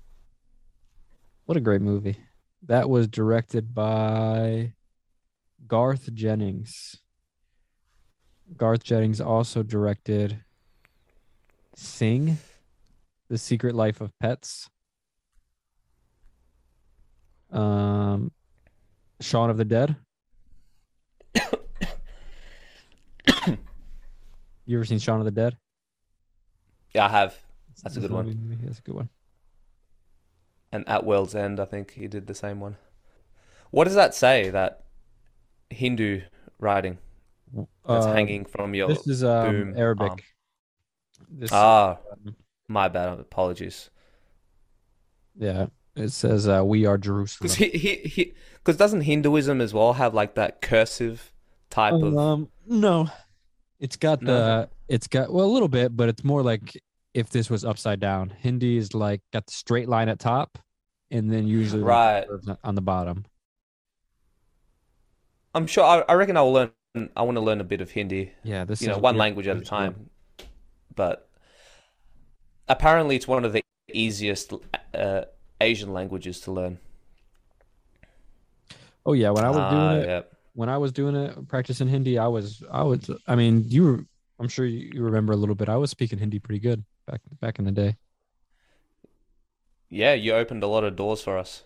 What a great movie. That was directed by Garth Jennings. Garth Jennings also directed Sing, The Secret Life of Pets. Um Shaun of the Dead. You ever seen Shaun of the Dead? Yeah, I have. That's a good one. movie. That's a good one. And At World's End, I think he did the same one. What does that say? That Hindu writing that's Uh, hanging from your This is um, boom Arabic. arm. This, Ah, um, my bad. Apologies. yeah, it says uh, "We are Jerusalem." Because he, he, he, because doesn't Hinduism as well have like that cursive type of? Um, no, it's got No? the it's got well a little bit, but it's more like if this was upside down. Hindi is like got the straight line at top, and then usually Right. on the bottom. I'm sure. I, I reckon I will learn. I want to learn a bit of Hindi. Yeah, this You know, one language at a time. But apparently, it's one of the easiest uh, Asian languages to learn. Oh yeah, when I was Ah, doing it, yeah. When I was doing it, practicing Hindi, I was I was I mean you were I'm sure you remember a little bit. I was speaking Hindi pretty good back back in the day. Yeah, you opened a lot of doors for us.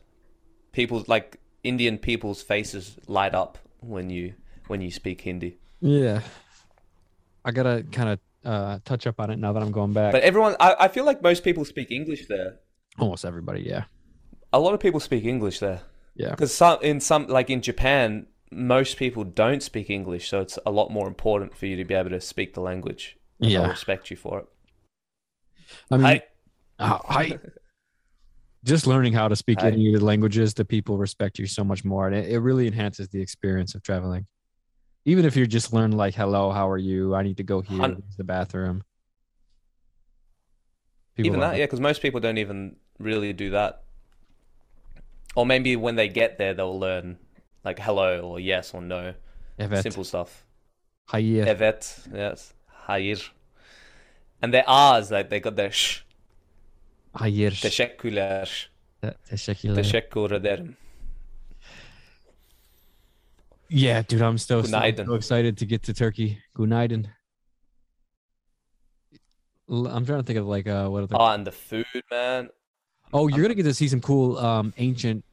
People like Indian people's faces light up when you when you speak Hindi. Yeah. I gotta kind of uh, touch up on it now that I'm going back. But everyone, I, I feel like most people speak English there. Almost everybody, yeah. A lot of people speak English there. Yeah. Because some in some like in Japan, most people don't speak English, so it's a lot more important for you to be able to speak the language. Yeah. respect you for it. I mean, uh, I just learning how to speak any of the languages, the people respect you so much more, and it, it really enhances the experience of traveling. Even if you just learn like "Hello, how are you? I need to go here. The bathroom." People even that, it. yeah, because most people don't even really do that. Or maybe when they get there, they'll learn like hello or yes or no, Evet. simple stuff. Hayır. Evet, yes, hayır. And their R's, like they got their sh. Hayır. Teşekkürler. Te- Teşekkürler. Teşekkür ederim. Yeah, dude, I'm so, Günaydın. so excited to get to Turkey. Günaydın. I'm trying to think of like uh what other Oh, and the food, man. Oh, you're gonna get to see some cool um ancient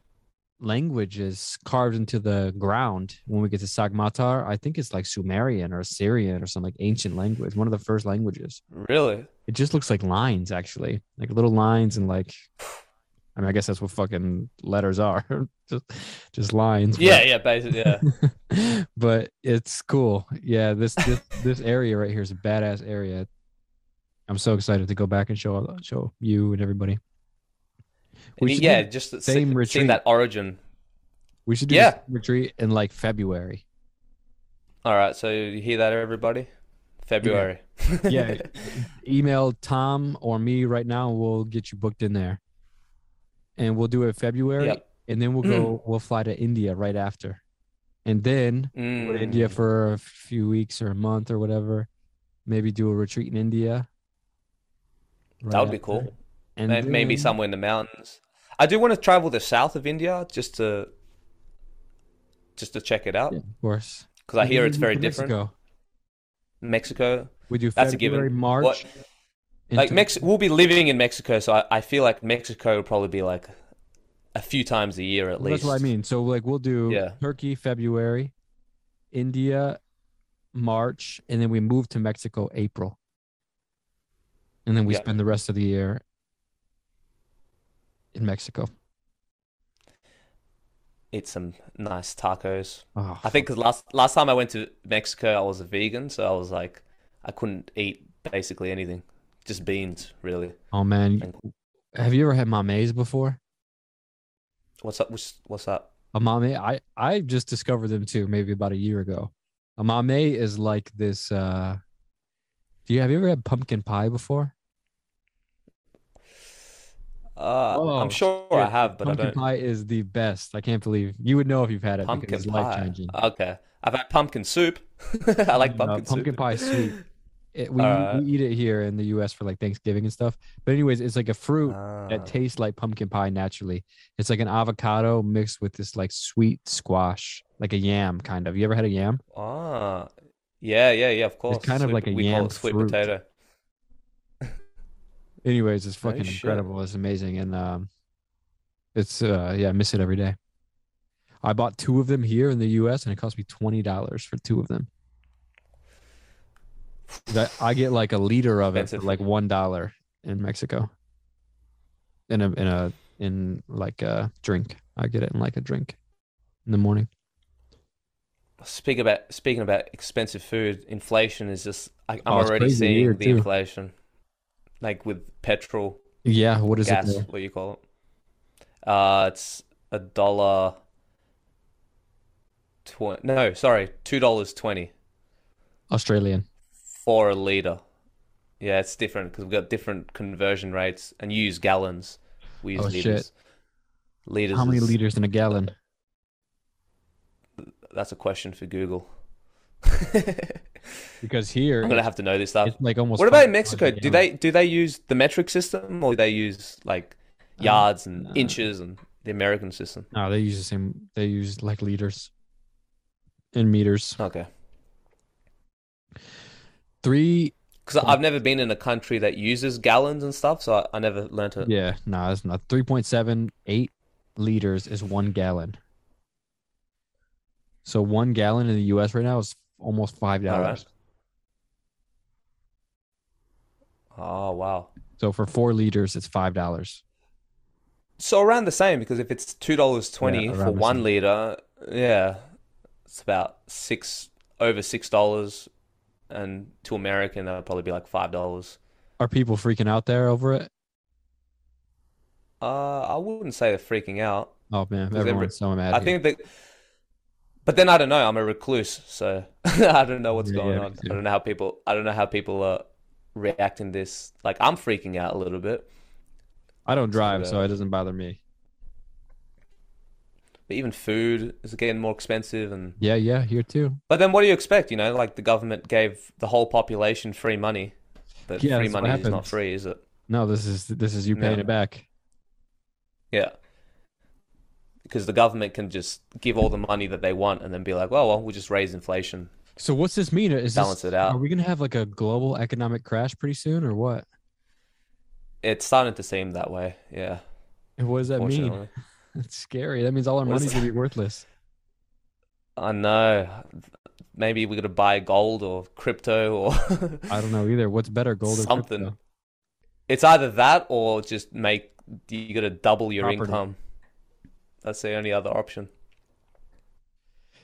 languages carved into the ground when we get to Soğmatar. I think it's like Sumerian or Assyrian or some like ancient language, one of the first languages. Really? It just looks like lines, actually, like little lines and like. I mean, I guess that's what fucking letters are, just just lines. but- Yeah, yeah, basically, yeah. but it's cool. Yeah, this this this area right here is a badass area. I'm so excited to go back and show show you and everybody. We should yeah, just same seeing retreat. that origin. We should do Yeah. retreat in like February. All right, so you hear that, everybody? February. Yeah. Email Tom or me right now. and We'll get you booked in there, and we'll do it February, Yep. and then we'll go. We'll fly to India right after, and then to India Mm. for a few weeks or a month or whatever. Maybe do a retreat in India. That would be cool. And Maybe then- somewhere in the mountains. I do want to travel the south of India just to just to check it out Yeah, of course. because I hear it's very different. Mexico. Mexico, We do That's a given. February, March. What- like into- Mex, we'll be living in Mexico, so I, I feel like Mexico will probably be like a few times a year at Well, least. That's what I mean. So like we'll do Yeah. Turkey February, India March, and then we move to Mexico April. And then we Yeah. spend the rest of the year in Mexico. Eat some nice tacos. Oh, I think 'cause last last time I went to Mexico, I was a vegan, so I was like, I couldn't eat basically anything, just beans, really. oh man, have you ever had mameys before? What's up? What's, what's up? A mamey, I I just discovered them too, maybe about a year ago. A mamey is like this. uh Do you have you ever had pumpkin pie before? Uh, Oh, I'm sure I have, but I pumpkin don't. Pumpkin pie is the best. I can't believe you would know if you've had it Pumpkin it's pie. life changing. Okay, I've had pumpkin soup. I like pumpkin, pumpkin soup. pie is sweet. It, we, Alright. we eat it here in the U.S. for like Thanksgiving and stuff. But anyways, it's like a fruit Ah. that tastes like pumpkin pie naturally. It's like an avocado mixed with this like sweet squash, like a yam kind of. You ever had a yam? Ah, yeah, yeah, yeah. Of course. It's kind of like a we call yam it sweet fruit. potato. Anyways, it's fucking shit. incredible. It's amazing, and um, it's uh, yeah, I miss it every day. I bought two of them here in the U.S. and it cost me twenty dollars for two of them. That I get like a liter of it for like one dollar in Mexico. In a in a in like a drink, I get it in like a drink in the morning. Speak about speaking about expensive food, inflation is just. I, I'm Oh, already seeing the too. inflation, like with petrol, Yeah, what is gas. it? What do you call it? Uh, it's a dollar. Twenty. No, sorry, two dollars twenty Australian. for a liter. Yeah, it's different because we've got different conversion rates, and you use gallons. We use Oh, liters. shit. Liters. How many is- liters in a gallon? That's a question for Google. Because here I'm gonna have to know this stuff. like almost. What about in Mexico? Do they do they use the metric system or do they use like yards and uh, inches and the American system? No, they use the same. They use like liters and meters. Okay, Three. because I've never been in a country that uses gallons and stuff, so I, I never learned it. Yeah, no, that's not. Three point seven eight liters is one gallon. So one gallon in the U.S. right now is almost five All right. dollars. Oh wow. So for four liters, it's five dollars. So around the same because if it's two dollars twenty Yeah, for one same. liter, yeah, it's about six over six dollars, and to American that would probably be like five dollars. Are people freaking out there over it? Uh, I wouldn't say they're freaking out. Oh man, Because every- everyone's so mad. I here. think that, but then I don't know. I'm a recluse, so I don't know what's Yeah, going yeah, on. I don't know how people. I don't know how people are reacting this. Like I'm freaking out a little bit. I don't drive, uh, so it doesn't bother me. But even food is getting more expensive, and Yeah, yeah, here too. but then what do you expect? You know, like the government gave the whole population free money, but Yeah, free money is not free, is it? No, this is this is you paying No. it back. Yeah. Because the government can just give all the money that they want and then be like, well, well, we'll just raise inflation. So what's this mean? Is Balance this, it out. Are we gonna have like a global economic crash pretty soon, or what? It's starting to seem that way. Yeah. And what does that mean? It's scary. That means all our What money's gonna be worthless. I know. Maybe we got to buy gold or crypto or I don't know either. What's better, gold or Something. crypto? it's either that or just make you got to double your Property. income. That's the only other option. Yeah,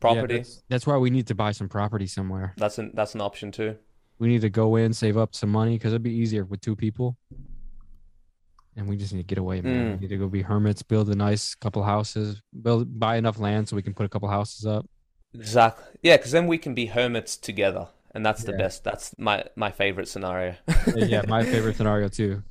Property. that's, that's why we need to buy some property somewhere. that's an that's an option too. We need to go in, save up some money because it'd be easier with two people. And we just need to get away, man. We Mm. need to go be hermits, build a nice couple houses, build buy enough land so we can put a couple houses up. Exactly. Yeah, because then we can be hermits together, and that's the best. That's my my favorite scenario. yeah, my favorite scenario too.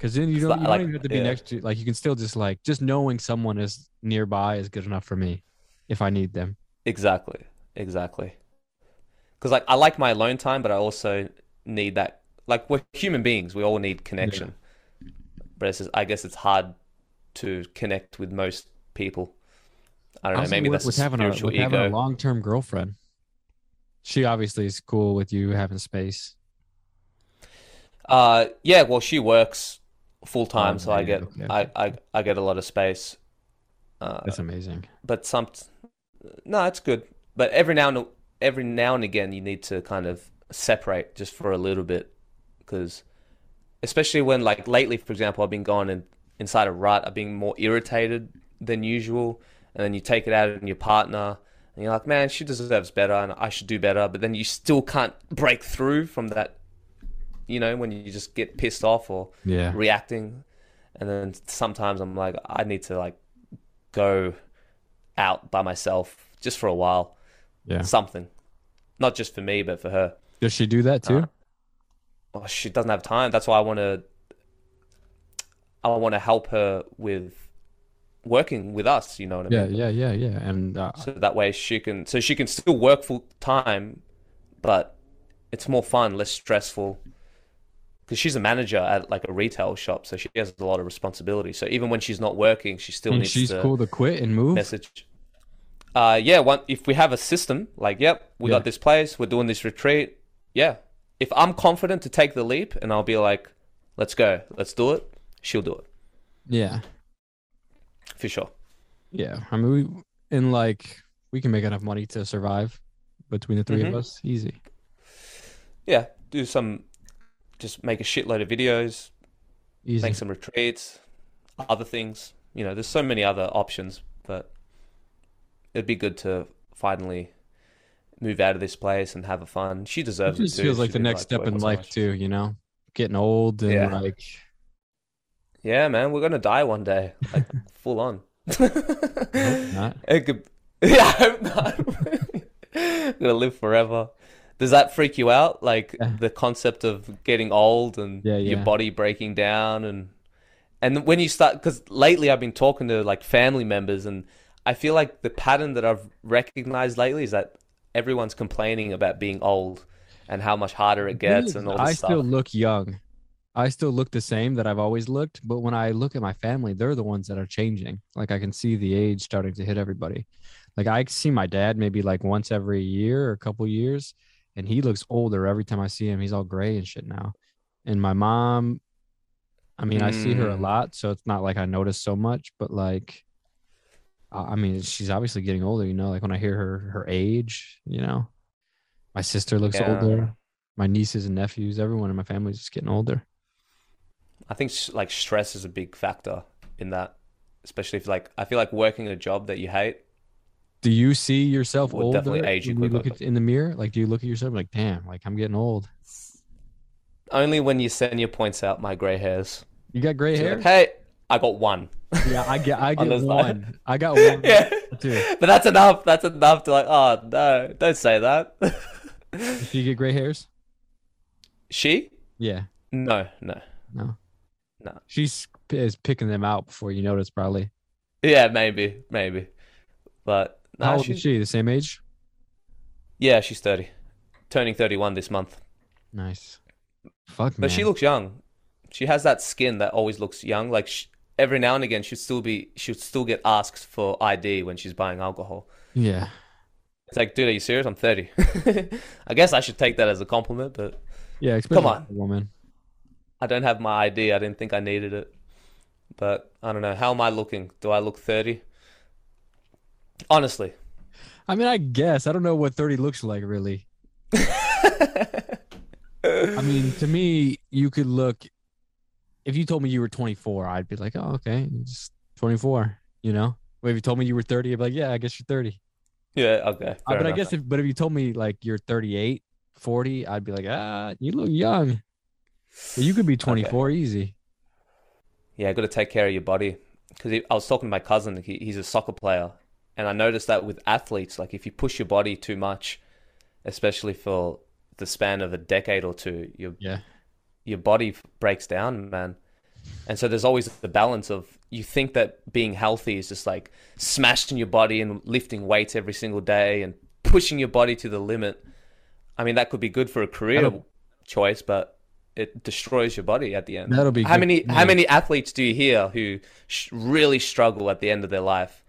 Because then you don't, you don't like- even have to be yeah. next to like you can still just like just knowing someone is nearby is good enough for me if I need them. Exactly. Exactly. Because like I like my alone time, but I also need that. Like we're human beings, we all need connection. But it's just, I guess it's hard to connect with most people. I don't know. Maybe work that's with having a spiritual with having a ego. long term girlfriend. She obviously is cool with you having space. Uh, yeah. Well, she works full time, Oh, so I get okay, I. I I get a lot of space. Uh, That's amazing. but some no it's good but every now and every now and again you need to kind of separate just for a little bit because especially when like lately for example i've been going in, inside a rut i've been more irritated than usual and then you take it out on your partner and you're like man she deserves better and i should do better but then you still can't break through from that you know when you just get pissed off or Yeah. reacting and then sometimes i'm like i need to like go out by myself just for a while Yeah. something not just for me but for her Does she do that too? Uh, oh, she doesn't have time that's why i want to i want to help her with working with us you know what i yeah, mean Yeah, yeah, yeah, yeah. And uh, so that way she can so she can still work full time but it's more fun less stressful because she's a manager at like a retail shop so she has a lot of responsibility so even when she's not working she still and needs she's to cool to quit and move. message uh yeah one if we have a system like yep we Yeah. got this place we're doing this retreat yeah if i'm confident to take the leap and i'll be like let's go let's do it she'll do it Yeah, for sure yeah. I mean, we and like we can make enough money to survive between the 3 Mhm. of us, easy. yeah do some just make a shitload of videos Easy. make some retreats, other things. You know, there's so many other options, but it'd be good to finally move out of this place and have a fun. She deserves it, just too. feels like the next step in life much. too. You know, getting old and Yeah. like Yeah, man, we're gonna die one day, like full on. It could, yeah, I hope not. gonna live forever. Does that freak you out? Like Yeah. the concept of getting old and Yeah, your body breaking down and and when you start because lately I've been talking to like family members and I feel like the pattern that I've recognized lately is that everyone's complaining about being old and how much harder it gets and all this I stuff. still look young. I still look the same that I've always looked, but when I look at my family, they're the ones that are changing. Like I can see the age starting to hit everybody. Like I see my dad maybe like once every year or a couple years, and he looks older every time I see him. He's all gray and shit now. And my mom, I mean, I see her a Mm. lot, so it's not like I notice so much, but like I I mean, she's obviously getting older, you know, like when I hear her her age, you know. My sister looks Yeah. older. My nieces and nephews, everyone in my family is just getting older. I think like stress is a big factor in that, especially if like I feel like working a job that you hate. Do you see yourself older definitely age you when you look at, in the mirror? Like, do you look at yourself like, damn, like I'm getting old? Only when Yesenia points out my gray hairs. You got gray She's hair? like, hey, I got one. Yeah, I get, I On get side. one. I got one. yeah, too. but that's enough. That's enough to like. Oh no, don't say that. Do you get gray hairs? she? Yeah, No, no. no, No. She's is picking them out before you notice, probably. Yeah, maybe, maybe. But How old she's is she? The same age? yeah, she's thirty, turning thirty-one this month. Nice. Fuck, man. But she looks young. She has that skin that always looks young. Like sh every now and again, she'd still be, she'd still get asked for ID when she's buying alcohol. yeah. It's like, dude, are you serious? I'm thirty. I guess I should take that as a compliment, but Yeah, come on. woman. I don't have my ID. I didn't think I needed it. But I don't know. How am I looking? Do I look 30? Honestly. I mean, I guess I don't know what 30 looks like really. I mean, to me, you could look. If you told me you were 24, I'd be like, oh, okay, just 24. You know. But if you told me you were 30, I'd be like, yeah, I guess you're 30. yeah, okay. Uh, but I guess if, but if you told me like you're 38, 40, I'd be like, ah, you look young. But you could be 24 easy. Yeah, got to take care of your body. Because I was talking to my cousin, he, he's a soccer player, and I noticed that with athletes, like if you push your body too much, especially for the span of a decade or two, your Yeah. your body breaks down, man. And so there's always the balance of you think that being healthy is just like smashing your body and lifting weights every single day and pushing your body to the limit. I mean, that could be good for a career That'll- choice, but it destroys your body at the end. That'll be how good- many yeah. how many athletes do you hear who sh- really struggle at the end of their life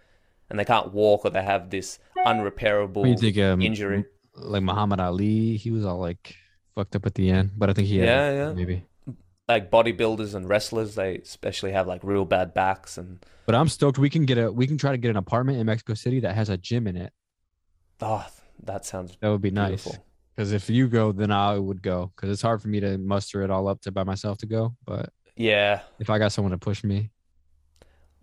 and they can't walk or they have this unrepairable you think? Um, injury? Like Muhammad Ali, he was all like fucked up at the end, but I think he had Yeah, yeah. maybe. Like bodybuilders and wrestlers, they especially have like real bad backs and But I'm stoked. We can get a we can try to get an apartment in Mexico City that has a gym in it. oh, that sounds That would be nice. Because if you go, then I would go. Because it's hard for me to muster it all up to by myself to go. But Yeah, if I got someone to push me,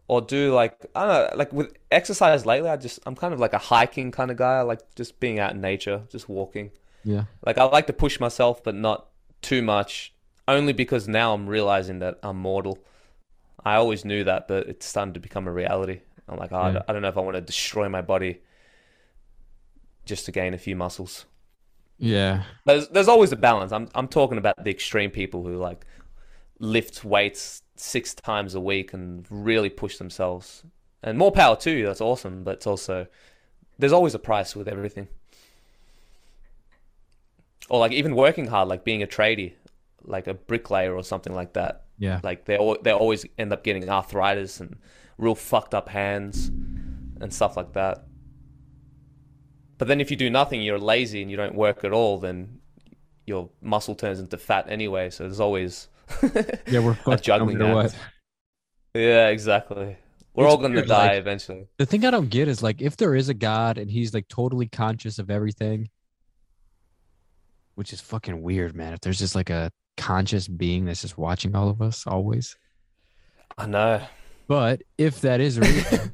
or do like I don't know, like with exercise lately. I just I'm kind of like a hiking kind of guy. I like just being out in nature, just walking. yeah, Like I like to push myself, but not too much. Only because now I'm realizing that I'm mortal. I always knew that, but it's starting to become a reality. I'm like, oh, I Yeah. don't- I don't know if I want to destroy my body just to gain a few muscles. yeah, There's there's always a balance. I'm I'm talking about the extreme people who like lift weights six times a week and really push themselves. And more power too. That's awesome. But it's also there's always a price with everything. Or like even working hard, like being a tradie, like a bricklayer or something like that. yeah. Like they they always end up getting arthritis and real fucked up hands and stuff like that. But then if you do nothing, you're lazy and you don't work at all, then your muscle turns into fat anyway. So there's always Yeah, we're fucked no juggling act. what. yeah, exactly. We're It's all gonna die like- eventually. The thing I don't get is like if there is a God and he's like totally conscious of everything, which is fucking weird, man. If there's just like a conscious being that's just watching all of us always. I know. But if that is real,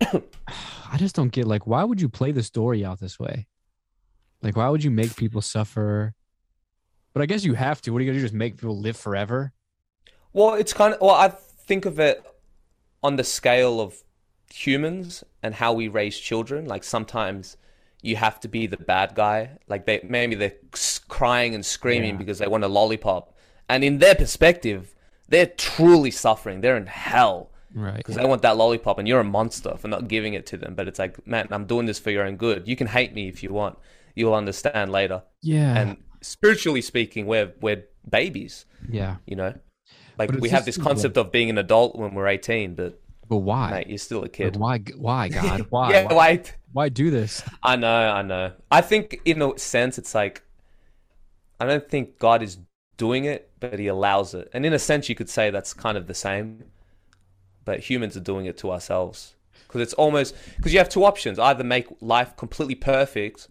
I just don't get like why would you play the story out this way? Like why would you make people suffer? But I guess you have to. What are you gonna do? Just make people live forever? Well, it's kind of well, I think of it on the scale of humans and how we raise children. Like sometimes you have to be the bad guy. Like they maybe they're crying and screaming Yeah. because they want a lollipop, and in their perspective, they're truly suffering. They're in hell Right. because they want that lollipop, and you're a monster for not giving it to them. But it's like, man, I'm doing this for your own good. You can hate me if you want. You'll understand later. Yeah. And spiritually speaking, we're we're babies yeah. you know like we have this concept of being an adult when we're 18 but But why? mate you're still a kid why why God? Why? yeah why, wait why do this? i know i know i think in a sense it's like i don't think god is doing it but he allows it and in a sense you could say that's kind of the same but humans are doing it to ourselves because it's almost because you have two options either make life completely perfect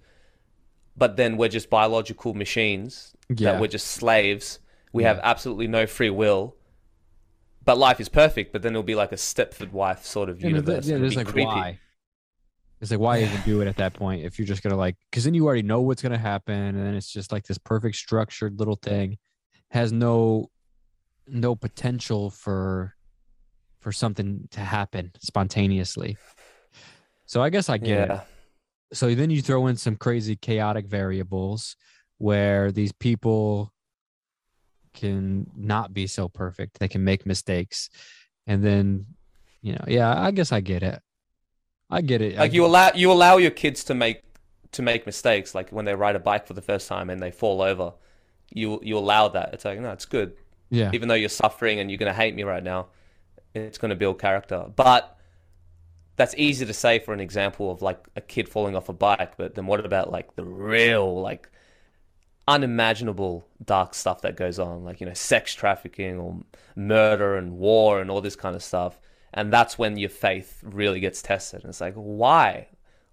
but then we're just biological machines Yeah. that we're just slaves. We Yeah. have absolutely no free will. But life is perfect, but then it'll be like a Stepford wife sort of Yeah, universe. yeah, there's like creepy. why. It's like why even do it at that point if you're just gonna like because then you already know what's gonna happen and then it's just like this perfect structured little thing has no no potential for for something to happen spontaneously. So I guess I get it. So then you throw in some crazy chaotic variables where these people can not be so perfect they can make mistakes and then you know yeah i guess i get it i get it Like you get- allow you allow your kids to make to make mistakes, like when they ride a bike for the first time and they fall over. You you allow that. It's like, no, it's good. yeah Even though you're suffering and you're gonna hate me right now, it's gonna build character. But that's easy to say for an example of like a kid falling off a bike, but then what about like the real like unimaginable dark stuff that goes on, like you know, sex trafficking or murder and war and all this kind of stuff. And that's when your faith really gets tested. And it's like, why?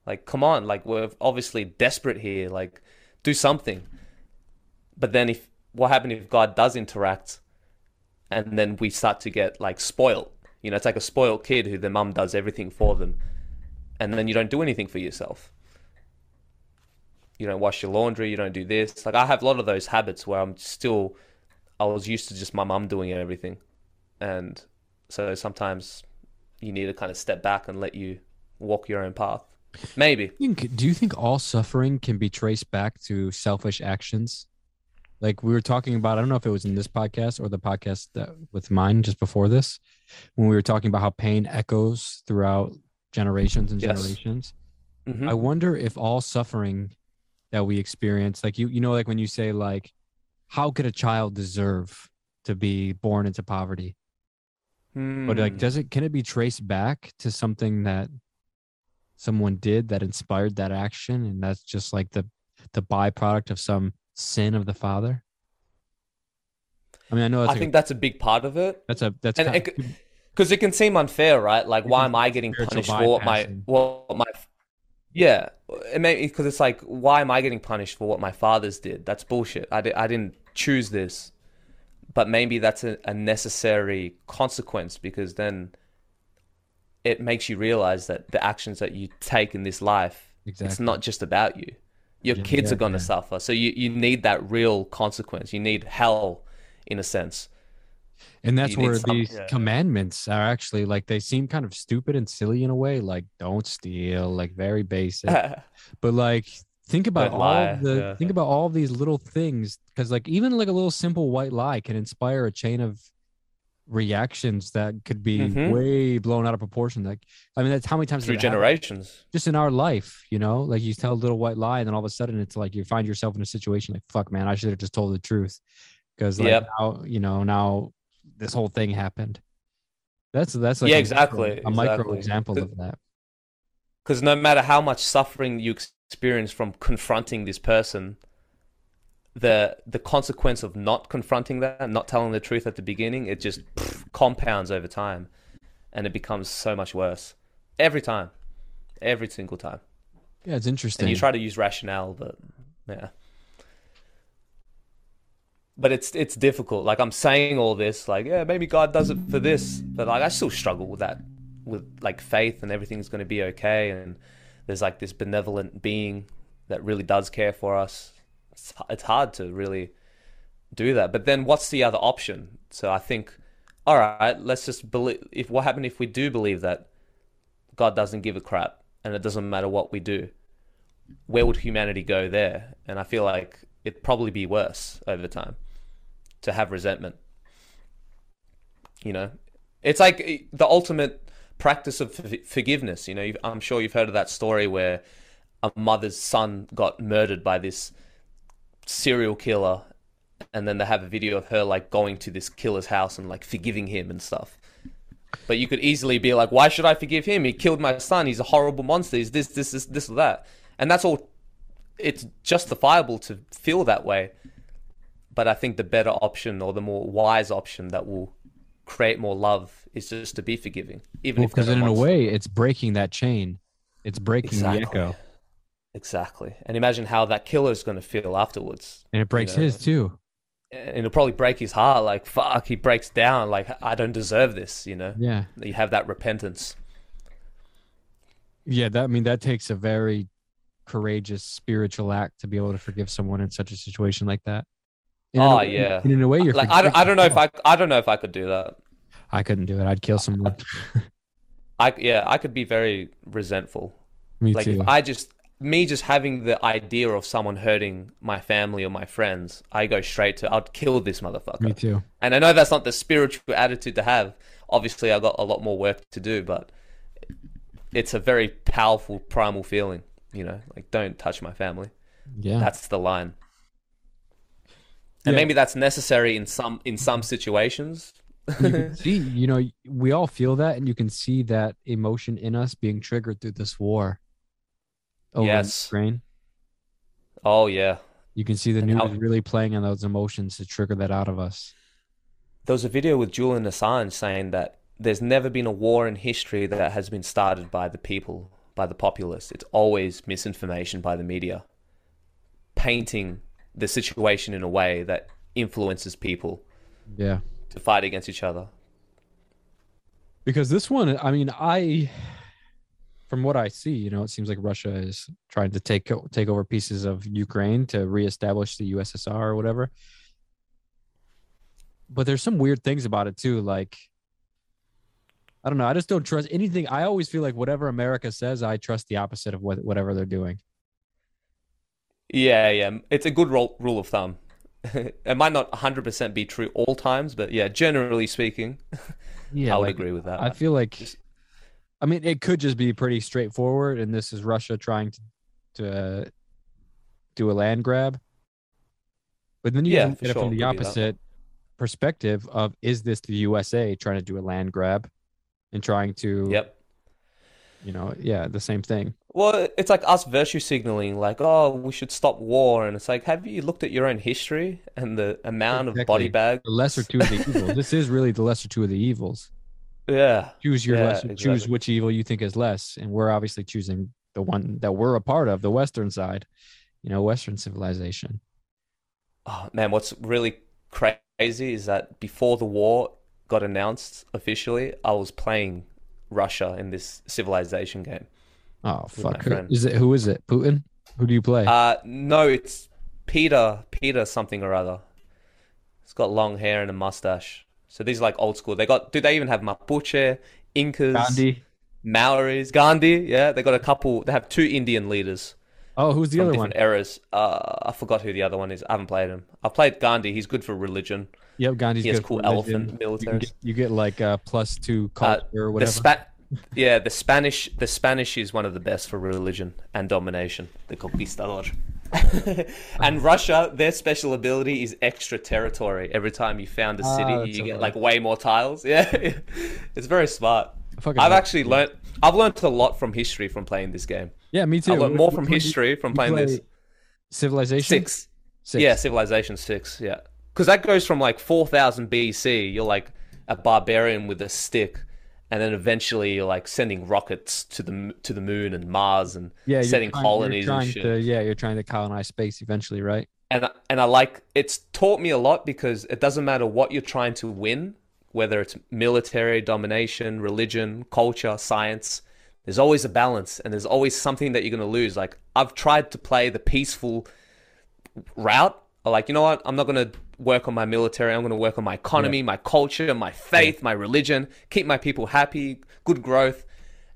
Like, come on, like we're obviously desperate here. Like, do something. But then, if what happens if God does interact, and then we start to get like spoiled? You know, it's like a spoiled kid who their mum does everything for them, and then you don't do anything for yourself you don't wash your laundry, you don't do this. Like I have a lot of those habits where I'm still I was used to just my mum doing everything. And so sometimes you need to kind of step back and let you walk your own path. Maybe. Do you think all suffering can be traced back to selfish actions? Like we were talking about, I don't know if it was in this podcast or the podcast that with mine just before this, when we were talking about how pain echoes throughout generations and Yes. generations. Mhm. I wonder if all suffering that we experience, like you, you know, like when you say like, how could a child deserve to be born into poverty? But like, Hmm. does it can it be traced back to something that someone did that inspired that action, and that's just like the the byproduct of some sin of the father? I mean, I know I like think a, that's a big part of it. that's a that's kind it, because it can seem unfair, right? Like, why am I getting punished for what my what my yeah? It may because it's like, why am I getting punished for what my fathers did? That's bullshit. I, di- I didn't choose this, but maybe that's a, a necessary consequence because then it makes you realize that the actions that you take in this life, it's not just about you. Your Yeah, kids yeah, are going to yeah. suffer, so you you need that real consequence. You need hell, in a sense. And that's You where these yeah. commandments are actually like they seem kind of stupid and silly in a way, like don't steal, like very basic. but like think about Don't all lie, the yeah. think about all these little things because like even like a little simple white lie can inspire a chain of reactions that could be Mhm. way blown out of proportion. Like I mean, that's how many times Through does it happen? generations. just in our life, you know, like you tell a little white lie, and then all of a sudden it's like you find yourself in a situation like, fuck, man, I should have just told the truth. Because like Yep. now, you know, now this whole thing happened. That's that's like Yeah, a exactly, micro- a micro example of that. Because no matter how much suffering you experience from confronting this person, the the consequence of not confronting that, not telling the truth at the beginning, it just pff, compounds over time, and it becomes so much worse every time, every single time. Yeah, it's interesting. And you try to use rationale, but yeah. But it's it's difficult. Like I'm saying all this, like yeah, maybe God does it for this, but like I still struggle with that, with like faith and everything's going to be okay, and there's like this benevolent being that really does care for us. It's, it's hard to really do that. But then what's the other option? So I think, all right, let's just believe. If what happened if we do believe that God doesn't give a crap and it doesn't matter what we do? where would humanity go there? And I feel like it'd probably be worse over time to have resentment. You know, it's like eh, the ultimate practice of for- forgiveness. You know, I'm sure you've heard of that story where a mother's son got murdered by this serial killer, and then they have a video of her like going to this killer's house and like forgiving him and stuff. But you could easily be like, why should I forgive him? He killed my son. He's a horrible monster. He's this, this, this, this, or that. And that's all. It's justifiable to feel that way. But I think the better option or the more wise option that will create more love is just to be forgiving, even if because in a way, it's breaking that chain. It's breaking Exactly. the echo, Exactly. And imagine how that killer is going to feel afterwards. and it breaks know, his too. And it'll probably break his heart. Like, fuck, he breaks down. Like, I don't deserve this, you know? Yeah, You have that repentance. yeah. That I mean, that takes a very courageous spiritual act to be able to forgive someone in such a situation like that. And in oh, a Oh, way- yeah. and in a way, you're Like, I don't, I don't know if. I, I don't know if I could do that. I couldn't do it. I'd kill someone. I, yeah, I could be very resentful. Me like too. if I just me just having the idea of someone hurting my family or my friends, I go straight to I'd kill this motherfucker. Me too. And I know that's not the spiritual attitude to have. Obviously, I got a lot more work to do, but it's a very powerful primal feeling. You know, like don't touch my family. Yeah. That's the line. And Yeah. maybe that's necessary in some in some situations. you can see, you know, we all feel that, and you can see that emotion in us being triggered through this war. Over in Yes. Ukraine. Oh yeah, You can see the news really playing on those emotions to trigger that out of us. There was a video with Julian Assange saying that there's never been a war in history that has been started by the people, by the populace. It's always misinformation by the media, painting the situation in a way that influences people Yeah. to fight against each other. Because this one, I mean, I, from what I see, you know, it seems like Russia is trying to take take over pieces of Ukraine to reestablish the USSR or whatever. But there's some weird things about it too. Like, I don't know. I just don't trust anything. I always feel like whatever America says, I trust the opposite of what whatever they're doing. Yeah, yeah. It's a good rule, rule of thumb. it might not 100% be true all times, but yeah, generally speaking, Yeah, I would like, agree with that. I feel like, Just- I mean, it could just be pretty straightforward, and this is Russia trying to to uh, do a land grab. But then you Yeah, for it sure, from the could be that. opposite perspective of is this the USA trying to do a land grab and trying to, Yep. you know, yeah, the same thing. Well, it's like us virtue signaling, like, oh, we should stop war. And it's like, have you looked at your own history and the amount of body bags? The lesser two of the evils. This is really the lesser two of the evils. Yeah. Choose your Yeah, lesser. Choose which evil you think is less, and we're obviously choosing the one that we're a part of, the Western side. You know, Western civilization. Oh, man, what's really crazy is that before the war got announced officially, I was playing Russia in this civilization game. Oh fuck! Who-. Is it who is it? Putin? Who do you play? Uh, no, it's Peter, Peter something or other. He's got long hair and a mustache. So these are like old school. They got, do they even have Mapuche, Incas, Gandhi. Maoris, Gandhi? Yeah, they got a couple. They have two Indian leaders Oh, who's the other one? eras. Uh, I forgot who the other one is. I haven't played him. I've played Gandhi. He's good for religion. Yep, Gandhi's He has good cool for religion. elephant You, militaries. get, you get like uh, plus two culture or whatever. The. Spa- yeah, the Spanish. The Spanish is one of the best for religion and domination. The conquistador. and Russia, their special ability is extra territory. Every time you found a Ah, city, that's you get right. like way more tiles. Yeah, it's very smart. I've actually learned. I've learned a lot from history from playing this game. Yeah, me too. I learned more from one do you- history from playing this. Civilization Six. Six. Yeah, Civilization Six. Yeah, because that goes from like four thousand BC. You're like a barbarian with a stick, and then eventually like sending rockets to the to the moon and Mars and yeah, setting trying- colonies and shit. to- yeah, you're trying to colonize space eventually, right? And I- and I like it's taught me a lot because it doesn't matter what you're trying to win, whether it's military domination, religion, culture, science. There's always a balance, and there's always something that you're going to lose. Like I've tried to play the peaceful route. Like you know what? I'm not going to work on my military. I'm going to work on my economy, my culture, my faith, my religion. Keep my people happy, good growth.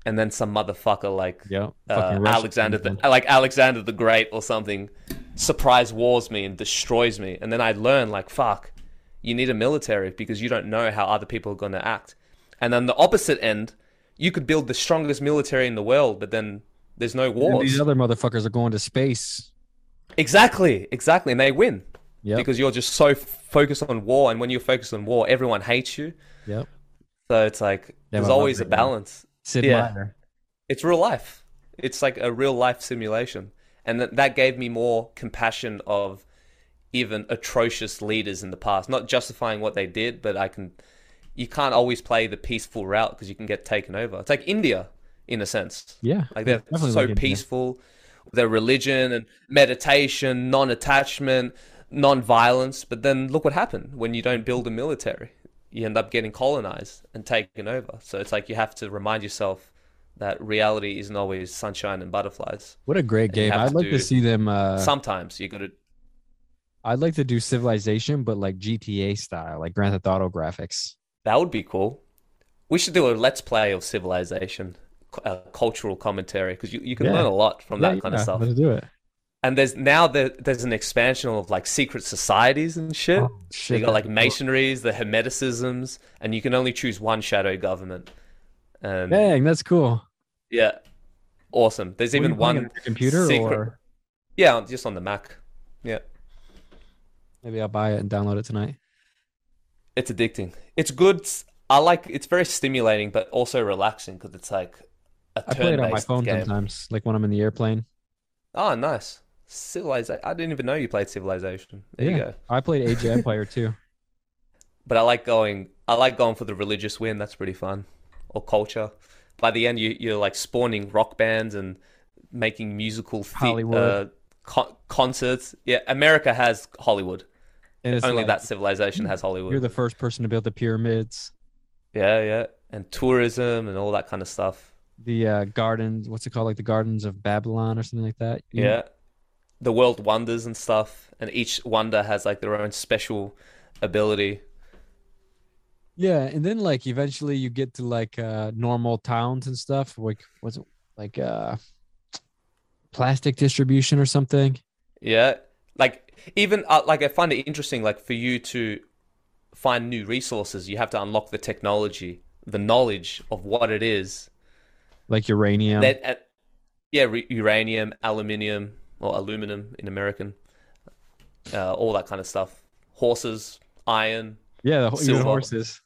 And then some motherfucker like Yeah, uh, Alexander, the, like Alexander the Great or something, surprise wars me and destroys me, and then I learn like fuck, you need a military because you don't know how other people are going to act. And then the opposite end, you could build the strongest military in the world, but then there's no And wars. these other motherfuckers are going to space. Exactly, exactly, and they win Yep. because you're just so f- focused on war, and when you're focused on war, everyone hates you. Yep. So it's like Yeah, there's always a balance. Sid Yeah. It's real life. It's like a real life simulation, and that that gave me more compassion of even atrocious leaders in the past. Not justifying what they did, but I can. You can't always play the peaceful route because you can get taken over. It's like India, in a sense. Yeah. Like they're so like peaceful. Their religion and meditation, non-attachment, non-violence. But then look what happened when you don't build a military. You end up getting colonized and taken over. So it's like you have to remind yourself that reality isn't always sunshine and butterflies. What a great game. I'd to like to see them uh Sometimes you got to. I'd like to do Civilization but like GTA style, like Grand Theft Auto graphics. That would be cool. We should do a let's play of Civilization, uh, cultural commentary, because you, you can Yeah. learn a lot from that kind yeah, of stuff. Let's do it. And there's now there, there's an expansion of like secret societies and shit. Oh, shit. you got like masonries, the hermeticisms, and you can only choose one shadow government. And Dang, that's cool. yeah, awesome. There's Were even one on computer secret- or Yeah, just on the Mac. Yeah, maybe I'll buy it and download it tonight. it's addicting. It's good. I like. It's very stimulating, but also relaxing because it's like a I play it on my phone game. sometimes, like when I'm in the airplane. Oh, nice. Civilization. I didn't even know you played Civilization. There you go. I played Age of Empire too. But I like going. I like going for the religious win. That's pretty fun. Or culture. By the end, you you're like spawning rock bands and making musical the- Hollywood. uh, con- concerts. Yeah, America has Hollywood. Only like, that civilization has Hollywood. You're the first person to build the pyramids, Yeah, yeah, and tourism and all that kind of stuff. the uh, gardens. What's it called? Like the Gardens of Babylon or something like that. You- Yeah, the world wonders and stuff, and each wonder has like their own special ability. Yeah, and then like eventually you get to like uh normal towns and stuff. Like what's it like uh plastic distribution or something? Yeah, like even uh, like I find it interesting. Like for you to find new resources, you have to unlock the technology, the knowledge of what it is. Like uranium. That, uh, yeah, re- uranium, aluminium, or aluminum in American, uh, all that kind of stuff. Horses, iron, yeah, the, silver. horses.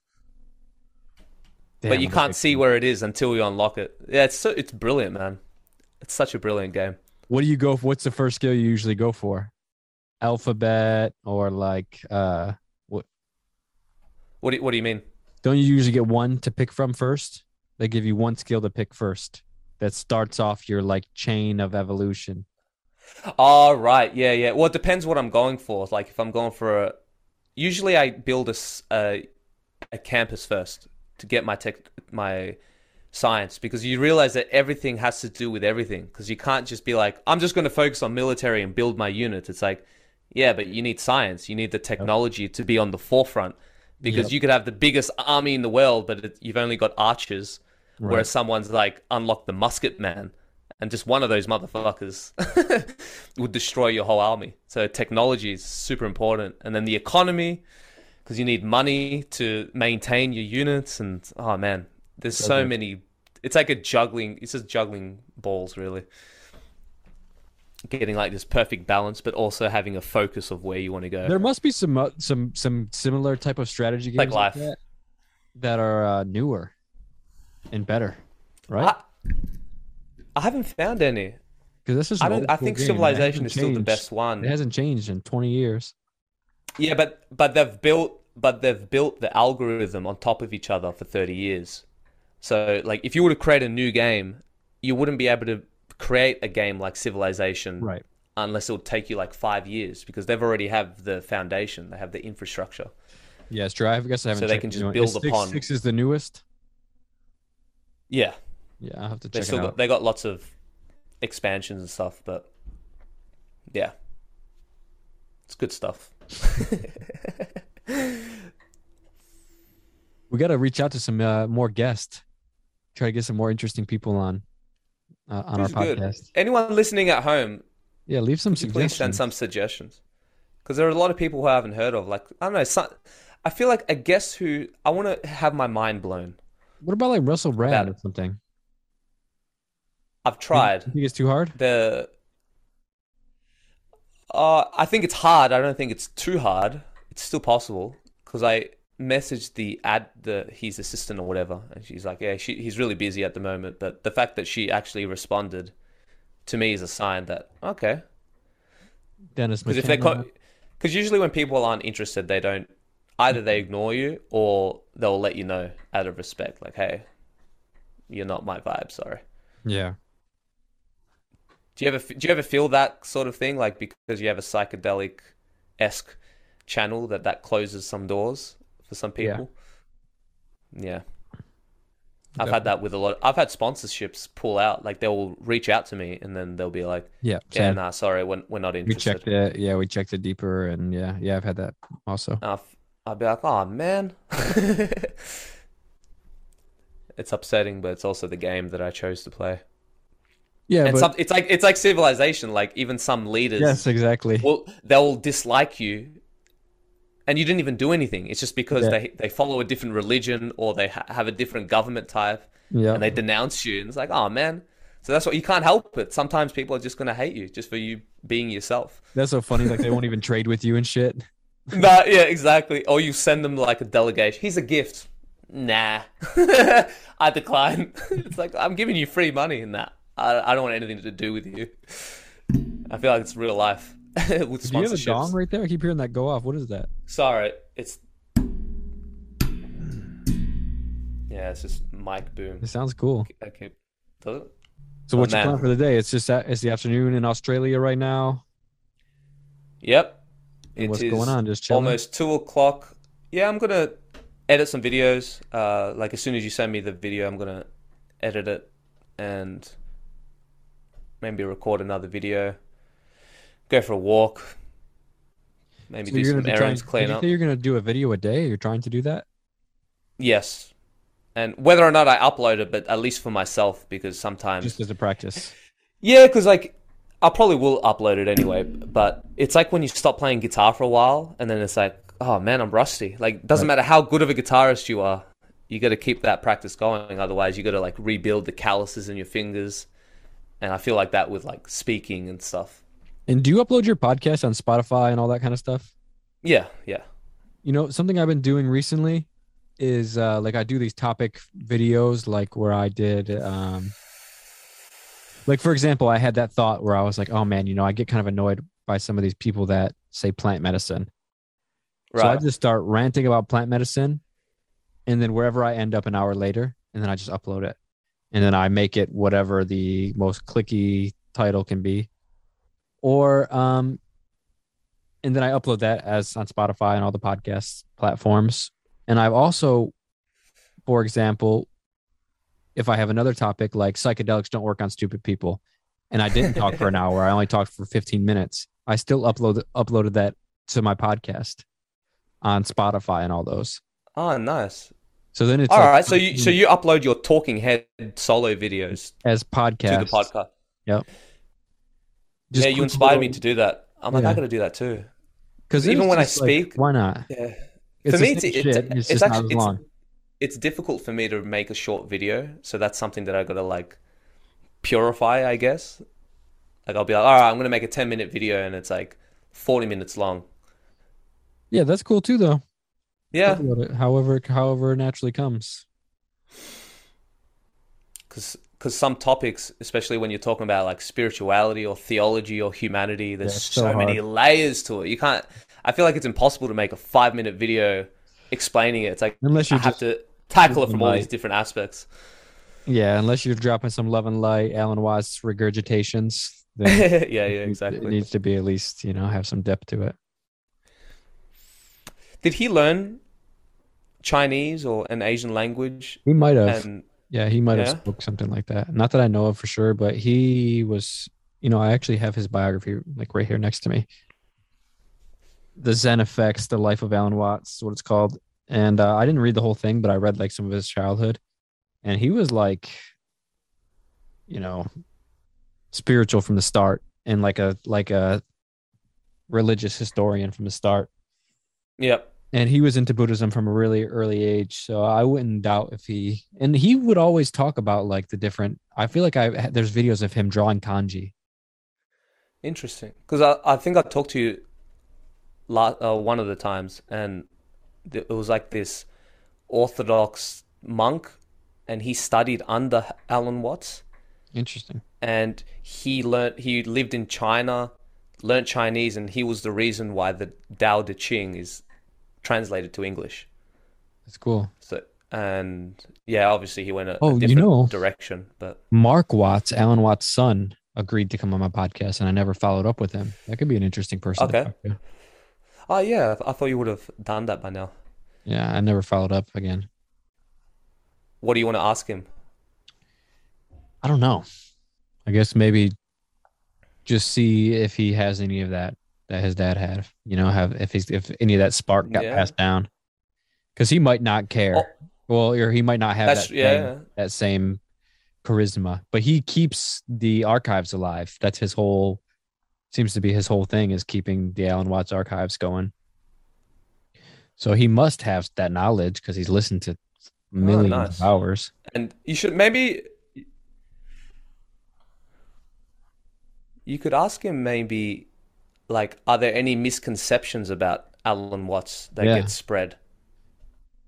but you what a can't see where it is until you unlock it. Yeah, it's so it's brilliant, man. It's such a brilliant game. What do you go for? What's the first skill you usually go for? Alphabet or like uh What do you, what do you mean? don't you usually get one to pick from first? They give you one skill to pick first that starts off your like chain of evolution. Oh, right. Yeah, yeah. Well, it depends what I'm going for. Like, if I'm going for a. Usually, I build a a campus first to get my tech, my science, because you realize that everything has to do with everything. Because you can't just be like, I'm just going to focus on military and build my units. It's like, yeah, but you need science. You need the technology to be on the forefront. Because Yep. you could have the biggest army in the world, but it, you've only got archers. Right. Whereas someone's like, unlock the musket man. And just one of those motherfuckers would destroy your whole army. So technology is super important. And then the economy, because you need money to maintain your units. And oh man, there's so many. It's like a juggling. It's just juggling balls, really. Getting like this perfect balance, but also having a focus of where you want to go. There must be some uh, some some similar type of strategy games Like life. that, that are uh, newer and better, right? I, I haven't found any. Because this is I don't. I think game. Civilization is still the best one. It hasn't changed in 20 years. Yeah, but but they've built but they've built the algorithm on top of each other for 30 years. So like if you were to create a new game, you wouldn't be able to create a game like Civilization Right. unless it would take you like 5 years because they've already have the foundation, they have the infrastructure. Yes, true. I guess I haven't So they can just build six, upon- Six is the newest. Yeah, Yeah, I'll have to they check still it got, out. they got lots of expansions and stuff, but yeah. It's good stuff. We got to reach out to some uh, more guests. Try to get some more interesting people on uh, on our Who's good? podcast. Anyone listening at home, Yeah, leave some suggestions. please send some suggestions? Because there are a lot of people who I haven't heard of. Like I don't know, some, I feel like a guest who I want to have my mind blown. What about like Russell Brand About or something? I've tried You think it's too hard? the. Uh, I think it's hard. I don't think it's too hard. It's still possible because I messaged the ad the his assistant or whatever, and she's like, "Yeah, she, he's really busy at the moment." But the fact that she actually responded to me is a sign that okay, Dennis Because if they, because usually when people aren't interested, they don't either they ignore you or they'll let you know out of respect, like, "Hey, you're not my vibe." Sorry. yeah. Do you ever do you ever feel that sort of thing, like because you have a psychedelic esque channel that that closes some doors for some people? Yeah. I've had that with a lot. I've had sponsorships pull out. Like they'll reach out to me and then they'll be like, Yeah. "Yeah, same. nah, sorry, we're, we're not interested." we checked it. Yeah, we checked it deeper, and yeah, yeah, I've had that also. I'll, I'll be like, oh man. it's upsetting, but it's also the game that I chose to play. Yeah, and but some, it's like it's like civilization. Like even some leaders, yes, exactly. Well, they'll dislike you, and you didn't even do anything. It's just because Yeah. they they follow a different religion or they ha- have a different government type, yeah, and they denounce you. And it's like, oh man. So that's what you can't help it. Sometimes people are just gonna hate you just for you being yourself. that's so funny. Like they won't even trade with you and shit. Nah, yeah, exactly. Or you send them like a delegation. He's a gift. Nah, I decline. it's like I'm giving you free money in that. I, I don't want anything to do with you. I feel like it's real life with Do you have a dong right there? I keep hearing that go off. What is that? Sorry, it's yeah, it's just mic boom. It sounds cool. Okay, does it? So Oh, what's your man. plan for the day? It's just that it's the afternoon in Australia right now. Yep. And what's going on? Just chilling. almost two o'clock. Yeah, I'm gonna edit some videos. Uh, like as soon as you send me the video, I'm gonna edit it and maybe record another video. Go for a walk. Maybe So do some trying. errands, Did clean you up. you're gonna do a video a day? You're trying to do that? Yes, and whether or not I upload it, but at least for myself, because sometimes Just as a practice. Yeah, because like I probably will upload it anyway, but it's like when you stop playing guitar for a while, and then it's like, oh man, I'm rusty. Like, doesn't Right. matter how good of a guitarist you are, you got to keep that practice going. Otherwise, you got to like rebuild the calluses in your fingers. And I feel like that with like speaking and stuff. And do you upload your podcast on Spotify and all that kind of stuff? Yeah, yeah, You know, something I've been doing recently is uh, like I do these topic videos, like where I did, um, like for example, I had that thought where I was like, oh man, you know, I get kind of annoyed by some of these people that say plant medicine. Right. So I just start ranting about plant medicine, and then wherever I end up an hour later, and then I just upload it, and then I make it whatever the most clicky title can be, or um, and then I upload that as on Spotify and all the podcast platforms. And I've also, for example, if I have another topic like psychedelics don't work on stupid people, and I didn't talk for an hour, I only talked for 15 minutes, I still upload uploaded that to my podcast on Spotify and all those. oh, nice. So then it's All like right. So you so you upload your talking head solo videos as podcast to the podcast. Just yeah, you inspired me to do that. I'm like, Yeah. I got to do that too. Because even when I just like, speak- why not? Yeah. It's for me, it's, shit, it's, it's actually it's, it's difficult for me to make a short video, so that's something that I gotta like purify, I guess. Like I'll be like, all right, I'm gonna make a 10 minute video, and it's like 40 minutes long. Yeah, that's cool too, though. Yeah, Talk about it, however, however it naturally comes. because because some topics, especially when you're talking about like spirituality or theology or humanity, there's Yeah, so, so many layers to it. You can't. I feel like it's impossible to make a five minute video explaining it. It's like Unless you're have to tackle it from all these different aspects. yeah, unless you're dropping some love and light, Alan Watts regurgitations. Then yeah, yeah, it- It needs to be at least you know have some depth to it. Did he learn Chinese or an Asian language? He might have. And Yeah, he might have spoke something like that. Not that I know of for sure, but he was, you know, I actually have his biography like right here next to me. The Zen Effects, The Life of Alan Watts, is what it's called. And uh, I didn't read the whole thing, but I read like some of his childhood. And he was like, you know, spiritual from the start and like a like a religious historian from the start yep, and he was into Buddhism from a really early age. So I wouldn't doubt if he and he would always talk about like the different. I feel like I there's videos of him drawing kanji. interesting. Because I, I think I talked to you uh, one of the times, and it was like this Orthodox monk, and he studied under Alan Watts, Interesting. and he learned he lived in China, learned Chinese, and he was the reason why the Tao Te Ching is translated to English. That's cool. So and yeah, obviously he went a, a Oh, you different know- direction, but Mark Watts, Alan Watts' son, agreed to come on my podcast, and I never followed up with him. That could be an interesting person. Okay. oh yeah, I thought you would have done that by now. Yeah, I never followed up again. What do you want to ask him? I don't know. I guess maybe just see if he has any of that that his dad had. You know, have if he's if any of that spark got Yeah. passed down, because he might not care. Oh. Well, or he might not have That's that yeah. same, that same charisma, but he keeps the archives alive. That's his whole seems to be his whole thing is keeping the Alan Watts archives going. So he must have that knowledge because he's listened to oh, millions Oh, nice. of hours. And you should maybe you could ask him maybe like are there any misconceptions about Alan Watts that Yeah. get spread?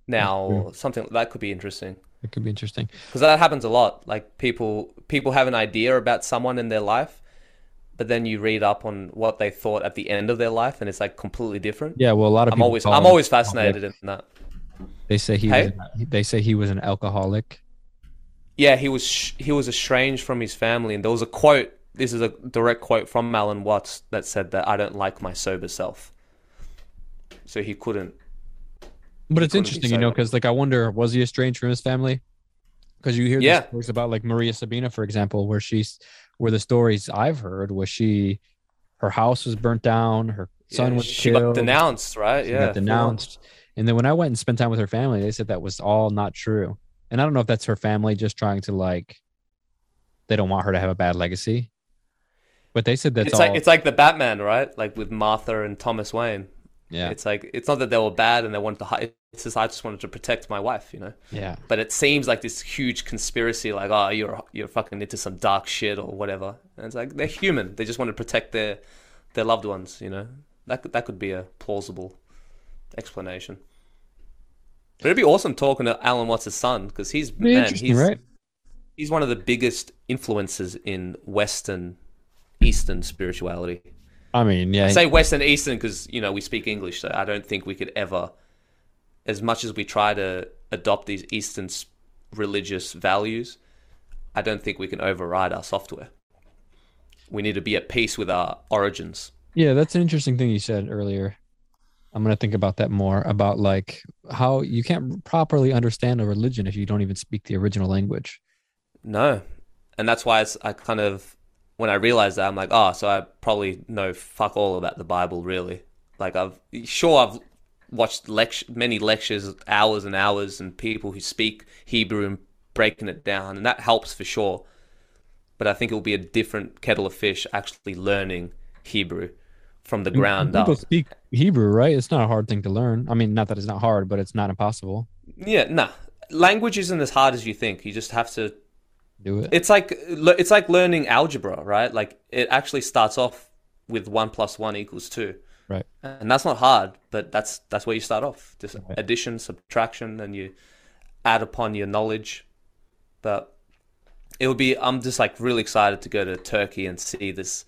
Now, something that could be interesting It could be interesting. because that happens a lot. Like people people have an idea about someone in their life but then you read up on what they thought at the end of their life, and it's like completely different. Yeah, well, a lot of I'm people always I'm always fascinated in that. They say he Hey? was, they say he was an alcoholic. Yeah, he was sh- he was estranged from his family, and there was a quote. This is a direct quote from Alan Watts that said that I don't like my sober self. So he couldn't. But it's couldn't interesting, you know, because like I wonder, was he estranged from his family? Because you hear Yeah. stories about like Maria Sabina, for example, where she's where the stories I've heard was she, her house was burnt down, her son yeah, was she killed, got denounced, right? she yeah, got denounced, and then when I went and spent time with her family, they said that was all not true. And I don't know if that's her family just trying to like, they don't want her to have a bad legacy, but they said that's it's all. like it's like the Batman, right? Like with Martha and Thomas Wayne. yeah, It's like it's not that they were bad and they wanted to hide. It's just I just wanted to protect my wife, you know. yeah, But it seems like this huge conspiracy, like oh you're you're fucking into some dark shit or whatever. And it's like they're human. They just want to protect their their loved ones, you know. That could, that could be a plausible explanation. But it'd be awesome talking to Alan Watts' son because he's man, he's right? he's one of the biggest influences in Western Eastern spirituality. I mean, yeah, I say Western Eastern because you know we speak English, so I don't think we could ever, as much as we try to adopt these Eastern religious values, I don't think we can override our software. We need to be at peace with our origins. Yeah, that's an interesting thing you said earlier. I'm gonna think about that more about like how you can't properly understand a religion if you don't even speak the original language. No, and that's why it's, I kind of when I realized that I'm like, oh, so I probably know fuck all about the Bible, really. Like I've sure I've watched lect- many lectures, hours and hours, and people who speak Hebrew and breaking it down, and that helps for sure. But I think it will be a different kettle of fish actually learning Hebrew from the ground up. People speak Hebrew, right? It's not a hard thing to learn. I mean, not that it's not hard, but it's not impossible. Yeah, nah. Language isn't as hard as you think. You just have to Do it. it's like it's like learning algebra, right? Like it actually starts off with one plus one equals two, Right. and that's not hard, but that's that's where you start off. Just Right. addition, subtraction, and you add upon your knowledge. But it would be. I'm just like really excited to go to Turkey and see this.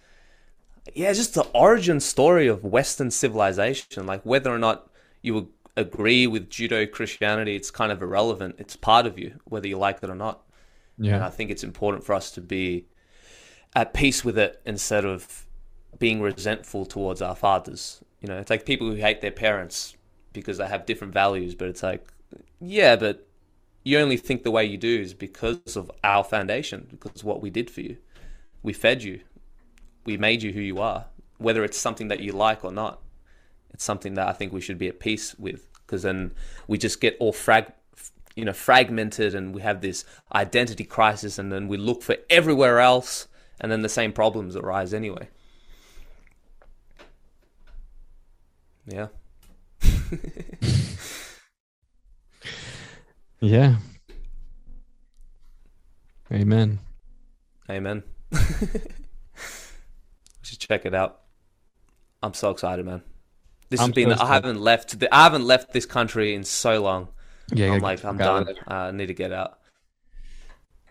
Yeah, just the origin story of Western civilization. Like whether or not you would agree with Judeo Christianity, it's kind of irrelevant. It's part of you, whether you like it or not. And I think it's important for us to be at peace with it instead of being resentful towards our fathers. You know, it's like people who hate their parents because they have different values, but it's like, yeah, but you only think the way you do is because of our foundation, because of what we did for you. We fed you, we made you who you are, whether it's something that you like or not. It's something that I think we should be at peace with, because then we just get all frag, you know, fragmented, and we have this identity crisis, and then we look for everywhere else, and then the same problems arise anyway. Yeah. Yeah. Amen. Amen. we should check it out. I'm so excited, man. This I'm has been. I haven't left. The, I haven't left this country in so long. Yeah. I'm like, I'm the fuck out done. I need to get out.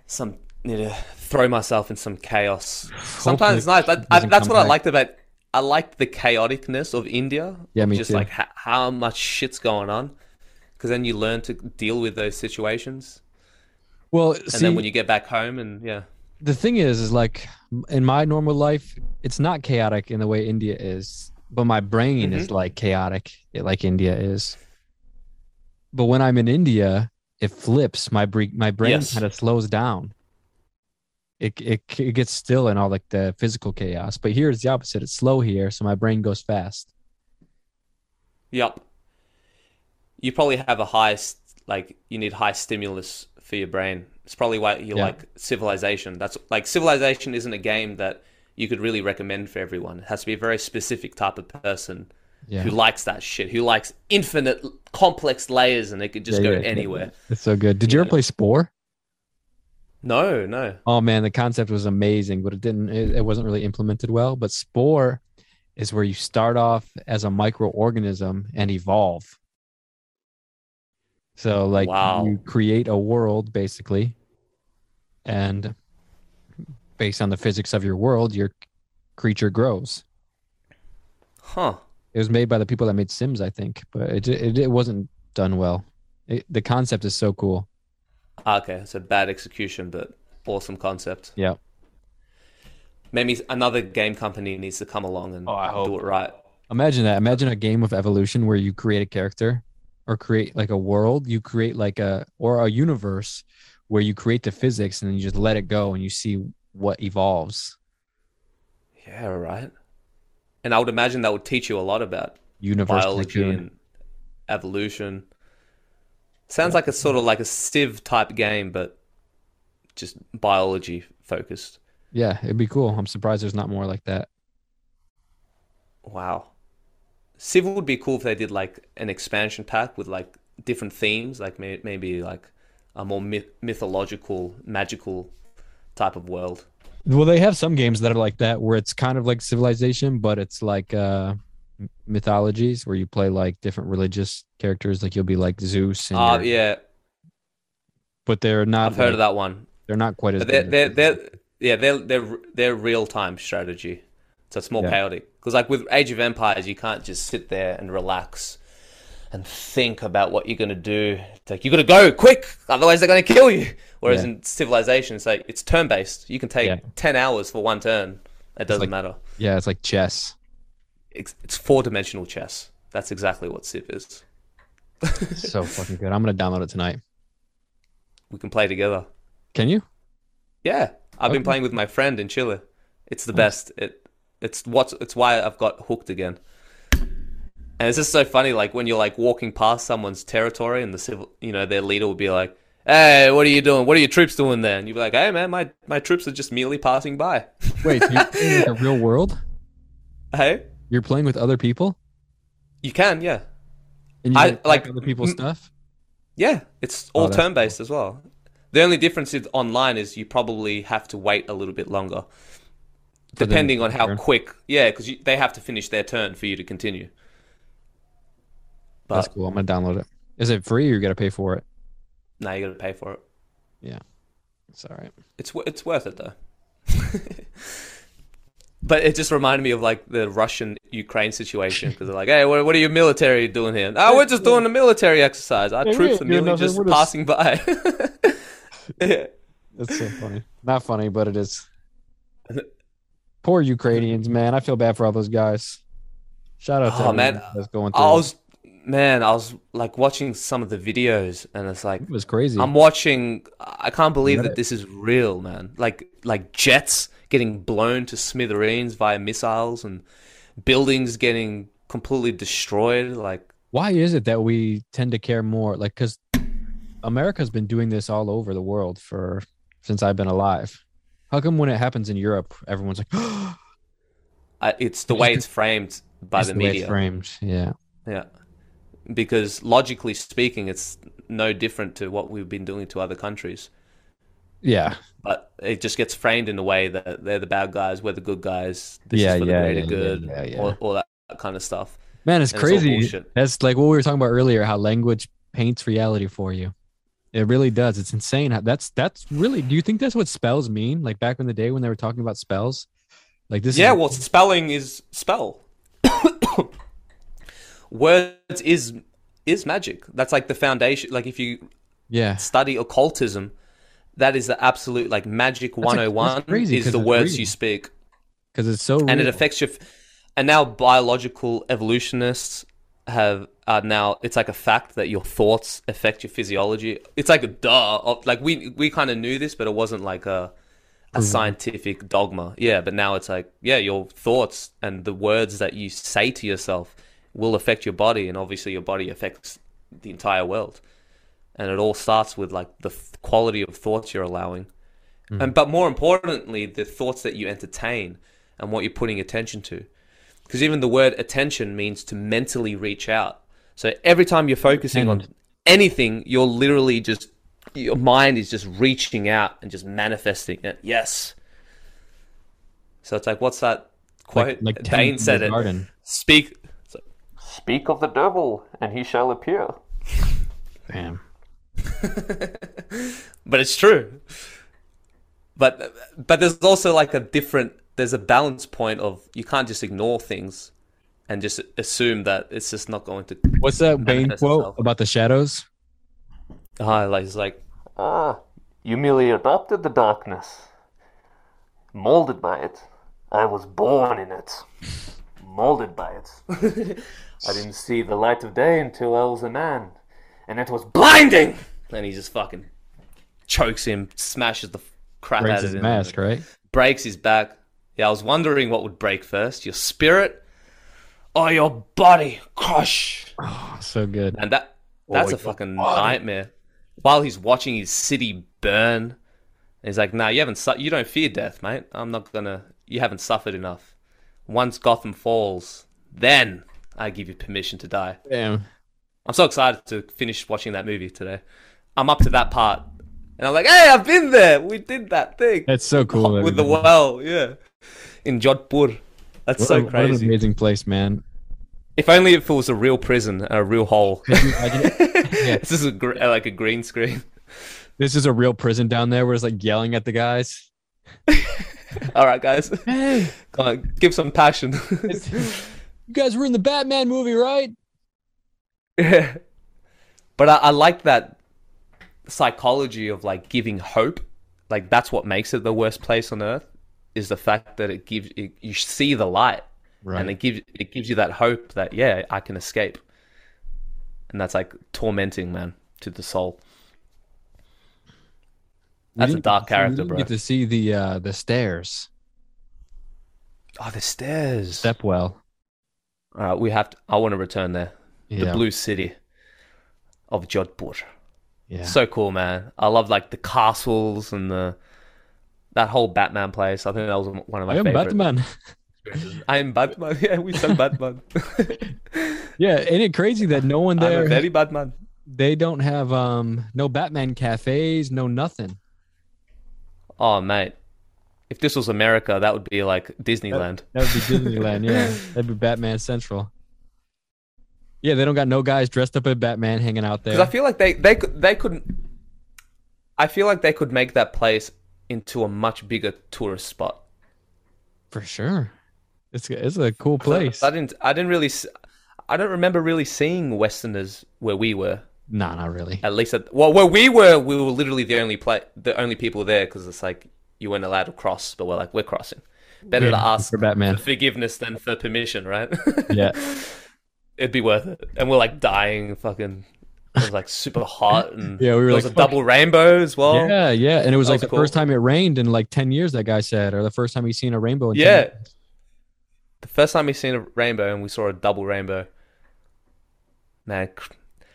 Some need to throw myself in some chaos. Sometimes it's nice. That, I, that's what I liked about. I liked the chaoticness of India. Yeah, me just too. like ha- how much shit's going on, because then you learn to deal with those situations. Well, And see, then when you get back home, and yeah, the thing is, is like in my normal life, it's not chaotic in the way India is, but my brain is mm-hmm. like chaotic, like India is. But when I'm in India, it flips. My bre- my brain Yes. kind of slows down. It, it it gets still in all like the physical chaos. But here it's the opposite. It's slow here, so my brain goes fast. Yep. You probably have a high, like, you need high stimulus for your brain. It's probably why you Yeah. like Civilization. That's like Civilization isn't a game that you could really recommend for everyone. It has to be a very specific type of person Yeah, who likes that shit, who likes infinite complex layers and they could just Yeah, go yeah, anywhere. it's so good. Did you ever play Spore? No, no. Oh man, the concept was amazing, but it didn't. It, it wasn't really implemented well. But Spore is where you start off as a microorganism and evolve. So like Wow. you create a world basically, and based on the physics of your world, you're creature grows. Huh. It was made by the people that made Sims, I think, but it it, it wasn't done well. It, the concept is so cool. Ah, Okay, so bad execution, but awesome concept. Yeah. Maybe another game company needs to come along and Oh, I hope. do it right. Imagine that. Imagine a game of evolution where you create a character or create like a world. You create like a or a universe where you create the physics and then you just let it go and you see what evolves. Yeah, right. And I would imagine that would teach you a lot about Universe biology and evolution. Sounds like a sort of like a Civ type game, but just biology focused. Yeah, it'd be cool. I'm surprised there's not more like that. Wow. Civ would be cool if they did like an expansion pack with like different themes, like maybe like a more myth- mythological, magical type of world. Well, they have some games that are like that where it's kind of like civilization, but it's like uh mythologies where you play like different religious characters. Like you'll be like Zeus, and you're- yeah, but they're not. I've heard like- of that one. They're not quite as. But they're, they're, they're, yeah, they're, they're, they're real time strategy. So it's more Yeah. chaotic. Because, like, with Age of Empires, you can't just sit there and relax and think about what you're going to do. It's like, you got to go quick, otherwise, they're going to kill you. Whereas Yeah. in Civilization, it's like, it's turn based. You can take Yeah. 10 hours for one turn. It doesn't like- matter. yeah, it's like chess. It's, it's four dimensional chess. That's exactly what Civ is. so fucking good. I'm gonna download it tonight. We can play together. Can you? Yeah, I've been playing with my friend in Chile. It's the oh. best. It it's what's it's why I've got hooked again. And it's just so funny, like when you're like walking past someone's territory and the civil, you know, their leader will be like, "Hey, what are you doing? What are your troops doing there?" And you'd be like, "Hey, man, my my troops are just merely passing by." Wait, you're playing like a real world? hey, You're playing with other people? you can, yeah, And you I- can like, other people's m- stuff? yeah. It's oh, all Oh, turn based as well. The only difference is online is you probably have to wait a little bit longer, For depending on how turn. quick. Yeah, because they have to finish their turn for you to continue. That's cool. I'm gonna download it. Is it free or you gotta pay for it? Now you got to pay for it. Yeah, it's all right. It's it's worth it though. but it just reminded me of like the Russian Ukraine situation because they're like, "Hey, what, what are your military doing here?" Oh, we're just doing a military exercise. Our Yeah, troops are merely just passing by. yeah. That's so funny. Not funny, but it is. Poor Ukrainians, man. I feel bad for all those guys. Shout out to Oh, everyone man. that's going through. I was, man, I was like watching some of the videos, and it's like It was crazy. I'm watching. I can't believe that this is real, man. Like like jets getting blown to smithereens via missiles, and buildings getting completely destroyed. Like Why is it that we tend to care more? Like, because America's been doing this all over the world for since I've been alive. How come when it happens in Europe, everyone's like, I, it's the way it's framed by "It's the way it's media. framed?" Yeah, Yeah, because logically speaking, it's no different to what we've been doing to other countries. yeah, But it just gets framed in a way that they're the bad guys, we're the good guys. This Yeah, is for yeah, the greater yeah, good, yeah, yeah, All, all that kind of stuff. man, it's And crazy. bullshit. That's like what we were talking about earlier. How language paints reality for you. It really does. It's insane. That's that's really. Do you think that's what spells mean? Like back in the day when they were talking about spells, like this. yeah, is, well, spelling is spell. Words is is magic. That's like the foundation. Like if you yeah. study occultism, that is the absolute like magic 101 that's oh crazy is 'cause the words real. you speak. Because it's so. and it affects your and now biological evolutionists have are now it's like a fact that your thoughts affect your physiology it's like a duh like we we kind of knew this but it wasn't like a a scientific dogma yeah but now it's like yeah your thoughts and the words that you say to yourself will affect your body and obviously your body affects the entire world. And it all starts with like the th- quality of thoughts you're allowing. Mm-hmm. And but more importantly the thoughts that you entertain and what you're putting attention to. Because even the word attention means to mentally reach out. So every time you're focusing on anything you're literally just your mind is just reaching out and just manifesting it. Yes. So it's like what's that quote? like, like Bane said it. Garden. speak speak of the devil and he shall appear Damn. but it's true. But but there's also like a different there's a balance point of you can't just ignore things and just assume that it's just not going to. What's that Bane quote itself. about the shadows? Ah, like it's like ah, you merely adopted the darkness, molded by it. I was born in it, molded by it. I didn't see the light of day until I was a man, and it was blinding. And he just fucking chokes him, smashes the crap Breaks out of his him, mask, right? breaks his back. Yeah, I was wondering what would break first, your spirit or your body. Crush. Oh, so good. And that that's Oh, a fucking body. nightmare. While he's watching his city burn, he's like, "Nah, you haven't. Su- you don't fear death, mate. I'm not gonna. You haven't suffered enough. Once Gotham falls, then I give you permission to die." Damn. I'm so excited to finish watching that movie today. I'm up to that part, and I'm like, "Hey, I've been there. We did that thing That's so cool. with the well, yeah, in Jodhpur. That's What so a- What an amazing place, man. If only if it was a real prison a real hole. Could you imagine- Yeah. This is a gr- like a green screen. This is a real prison down there where it's like yelling at the guys. All right, guys. Hey, Come on, give some passion. you guys were in the Batman movie, right? yeah. But I, I like that psychology of like giving hope. Like that's what makes it the worst place on earth is the fact that it gives it, you see the light Right. and it gives it gives you that hope that yeah I can escape. And that's like tormenting, man, to the soul. That's a dark get to see- we character, didn't bro. Get to see the uh, the stairs, Oh, the stairs. Stepwell. Right, we have to. I want to return there. Yeah. The blue city of Jodhpur. Yeah. So cool, man. I love like the castles and the that whole Batman place. I think that was one of my I am favorite. Batman. I am Batman. Yeah, we said Batman. yeah, ain't it crazy that no one I'm there? very Batman. They don't have um no Batman cafes, no nothing. Oh, mate. If this was America, that would be like Disneyland. That would be Disneyland. yeah, that'd be Batman Central. Yeah, they don't got no guys dressed up as Batman hanging out there. Because I feel like they they could they could. I feel like they could make that place into a much bigger tourist spot. For sure, it's it's a cool place. I didn't. I didn't really. I don't remember really seeing Westerners where we were. Nah, not really. At least, at, well, where we were, we were literally the only play, the only people there because it's like you weren't allowed to cross, but we're like we're crossing. Better to ask for Batman. for forgiveness than for permission, right? Yeah. it'd be worth it. And we're like dying, fucking. It was like super hot, and Yeah, we were there was like, a double rainbow as well. yeah, yeah, and it was That like was the first time it rained in like ten years. That guy said, or the first time he's seen a rainbow. In Yeah. years. The first time we seen a rainbow and we saw a double rainbow. Man,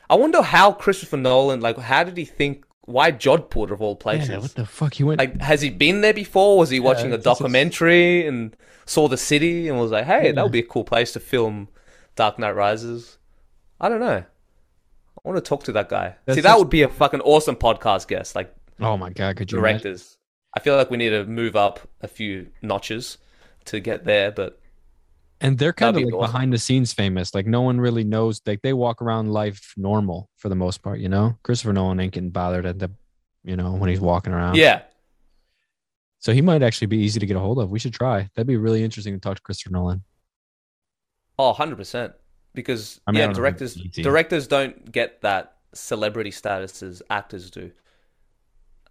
I wonder how Christopher Nolan, like, how did he think? Why Jodhpur of all places? Yeah, what the fuck? He went. like, has he been there before? Was he watching a it's just- documentary and saw the city and was like, "Hey, that Yeah. would be a cool place to film Dark Knight Rises"? I don't know. I want to talk to that guy. That's See, that just- would be a fucking awesome podcast guest, like oh my god, could you imagine? directors. I feel like we need to move up a few notches to get there, but And they're kind of That'd like be awesome. behind the scenes famous. Like no one really knows. Like they walk around life normal for the most part. You know, Christopher Nolan ain't getting bothered at the, you know, when he's walking around. yeah, So he might actually be easy to get a hold of. We should try. That'd be really interesting to talk to Christopher Nolan. Oh, 100%. Because I mean, yeah, directors directors don't get that celebrity status as actors do.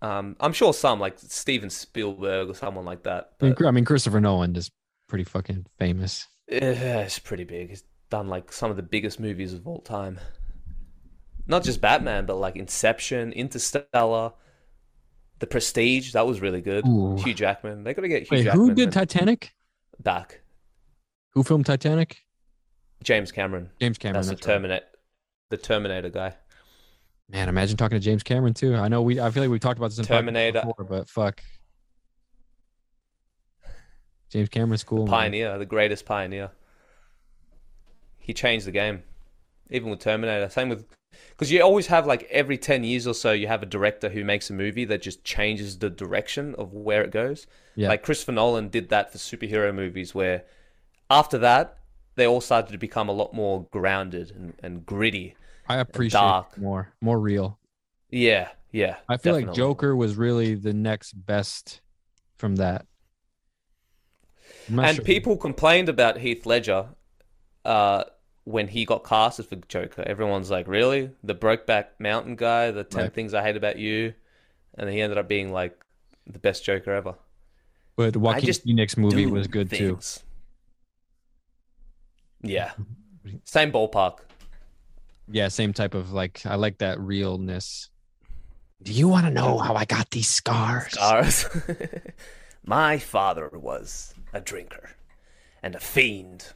Um, I'm sure some like Steven Spielberg or someone like that. But I mean, Christopher Nolan is pretty fucking famous. It's pretty big. He's done like some of the biggest movies of all time. Not just Batman, but like Inception, Interstellar, The Prestige. That was really good. Ooh. Hugh Jackman. They got to get Hugh Wait, Jackman who did Titanic? back. Who filmed Titanic? James Cameron. James Cameron. That's the right. Terminator. The Terminator guy. Man, imagine talking to James Cameron too. I know we. I feel like we've talked about this in Terminator. before, but fuck. James Cameron's cool. man. pioneer, the greatest pioneer. He changed the game, even with Terminator. Same with because you always have like every ten years or so, you have a director who makes a movie that just changes the direction of where it goes. Yeah. Like Christopher Nolan did that for superhero movies, where after that they all started to become a lot more grounded and, and gritty. I appreciate dark. it more, more real. Yeah, yeah. I feel like. Joker was really the next best from that. And people complained about Heath Ledger uh, when he got cast as the Joker. Everyone's like, "Really, the Brokeback Mountain guy, the Ten Right. Things I Hate About You," and he ended up being like the best Joker ever. but Joaquin Phoenix movie was good too. Yeah, same ballpark. Yeah, same type of like. I like that realness. Do you want to know how I got these scars? Scars. My father was a drinker and a fiend.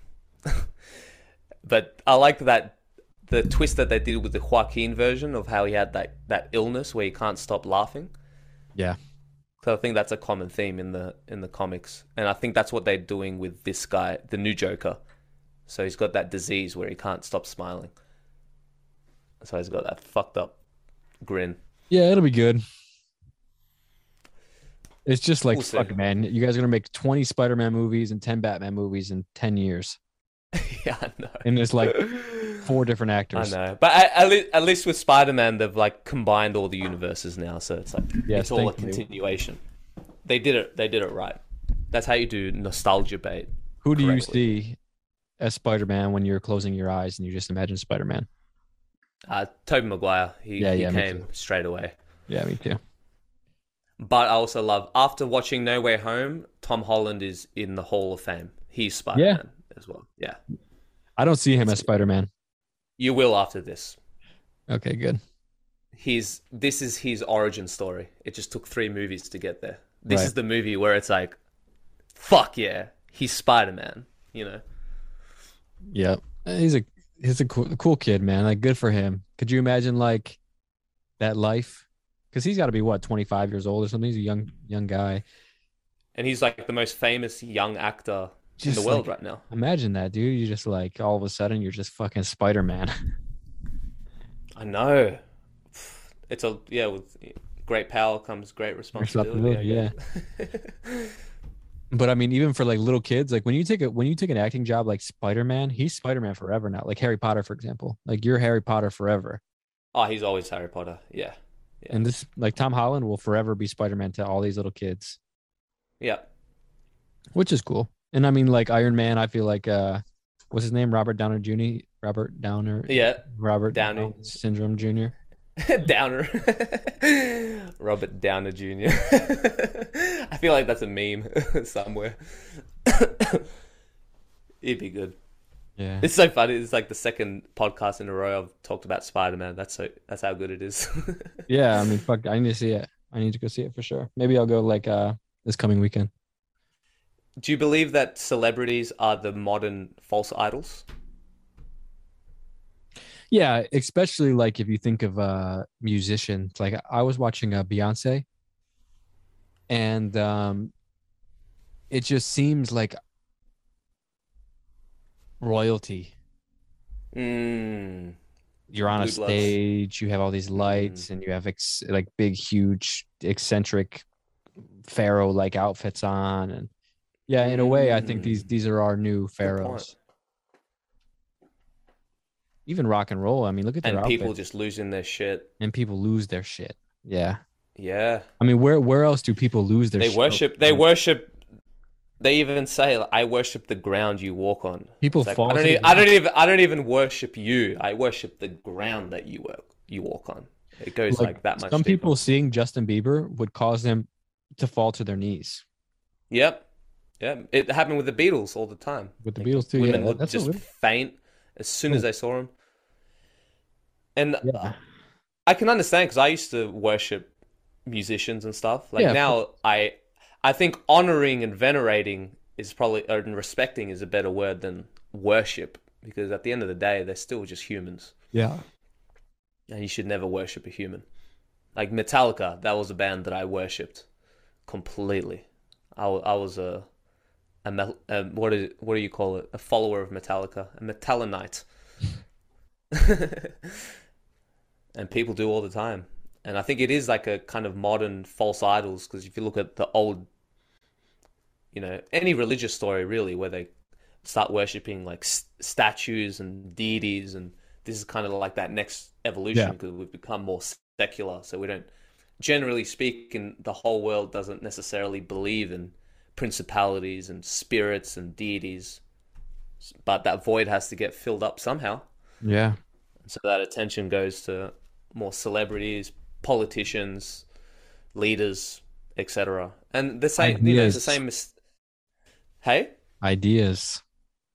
but I like that the twist that they did with the Joaquin version of how he had that, that illness where he can't stop laughing. Yeah, So I think that's a common theme in the in the comics, and I think that's what they're doing with this guy, the new Joker. So he's got that disease where he can't stop smiling. So he's got that fucked up grin. yeah, it'll be good. It's just like fuck, man. You guys are gonna make twenty Spider-Man movies and ten Batman movies in ten years, yeah, I know. and there's like four different actors. I know, but at, at, least, with Spider-Man, they've like combined all the universes now, so it's like Yes, it's all a thank you. continuation. They did it. They did it right. That's how you do nostalgia bait. Who do you see as Spider-Man when you're closing your eyes and you just imagine Spider-Man? Uh, Tobey Maguire, he, Yeah, he yeah, came straight away. Yeah, me too. But I also love after watching No Way Home, Tom Holland is in the Hall of Fame. He's Spider-Man as well. Yeah, I don't see him as Spider-Man. you will after this. Okay, good. He's this is his origin story. It just took three movies to get there. This Right. is the movie where it's like, fuck yeah, he's Spider-Man. You know. Yeah, uh, he's a he's a cool, cool kid, man. Like, good for him. Could you imagine like that life? Because he's got to be what 25 years old or something. He's a young young guy. and he's like the most famous young actor Just in the world like, right now. Imagine that, dude. You just like all of a sudden you're just fucking Spider Man. I know. It's a yeah. With great power comes great responsibility. Guess. but I mean, even for like little kids, like when you take a when you take an acting job like Spider Man, he's Spider Man forever now. Like Harry Potter, for example. Like you're Harry Potter forever. oh, he's always Harry Potter. Yeah, Yeah. And this like Tom Holland will forever be Spider Man to all these little kids. yeah. which is cool. And I mean, like Iron Man, I feel like uh, what's his name? Robert Downer Jr. Robert Downer. Yeah, Robert Downer syndrome Jr. Downer. Robert Downer Jr. I feel like that's a meme somewhere. It'd be good. Yeah, It's so funny. It's like the second podcast in a row I've talked about Spider Man. That's so that's how good it is. yeah. I mean, fuck. I need to see it. I need to go see it for sure. Maybe I'll go like uh this coming weekend. Do you believe that celebrities are the modern false idols? Yeah, especially like if you think of uh musicians. Like I was watching uh, Beyonce, and um, it just seems like royalty. Mm. you're on a stage, you have all these lights, and you have ex- like big, huge, eccentric pharaoh like outfits on, and yeah, in a way, I think these Mm. these are our new pharaohs. Even rock and roll. I mean, look at their And people outfits, just losing their shit. and people lose their shit. Yeah, Yeah. I mean, where where else do people lose their? They shit? worship. They worship. They even say, like, "I worship the ground you walk on." People like, fall. I don't. Even, I don't even. I don't even worship you. I worship the ground that you work. You walk on. It goes like, Like, that much. Some deeper. people seeing Justin Bieber would cause them to fall to their knees. Yep. Yeah. It happened with the Beatles all the time. With the Like, Beatles too, Women yeah, would that's just faint as soon as oh. they saw him. And yeah. I can understand because I used to worship musicians and stuff. Like Yeah, now, I I think honoring and venerating is probably or and respecting is a better word than worship because at the end of the day, they're still just humans, Yeah. and you should never worship a human. Like Metallica, that was a band that I worshipped completely. I, I was a a, a what is what do you call it? A follower of Metallica, a Metallinite. and people do all the time. And I think it is like a kind of modern false idols because if you look at the old, you know, any religious story really, where they start worshipping like s- statues and deities, and this is kind of like that next evolution Yeah. because we've become more secular. So we don't, generally speaking, the whole world doesn't necessarily believe in principalities and spirits and deities. But that void has to get filled up somehow. Yeah. So that attention goes to more celebrities, politicians, leaders, etc. And the same, you know, it's the same. Mis- hey, ideas.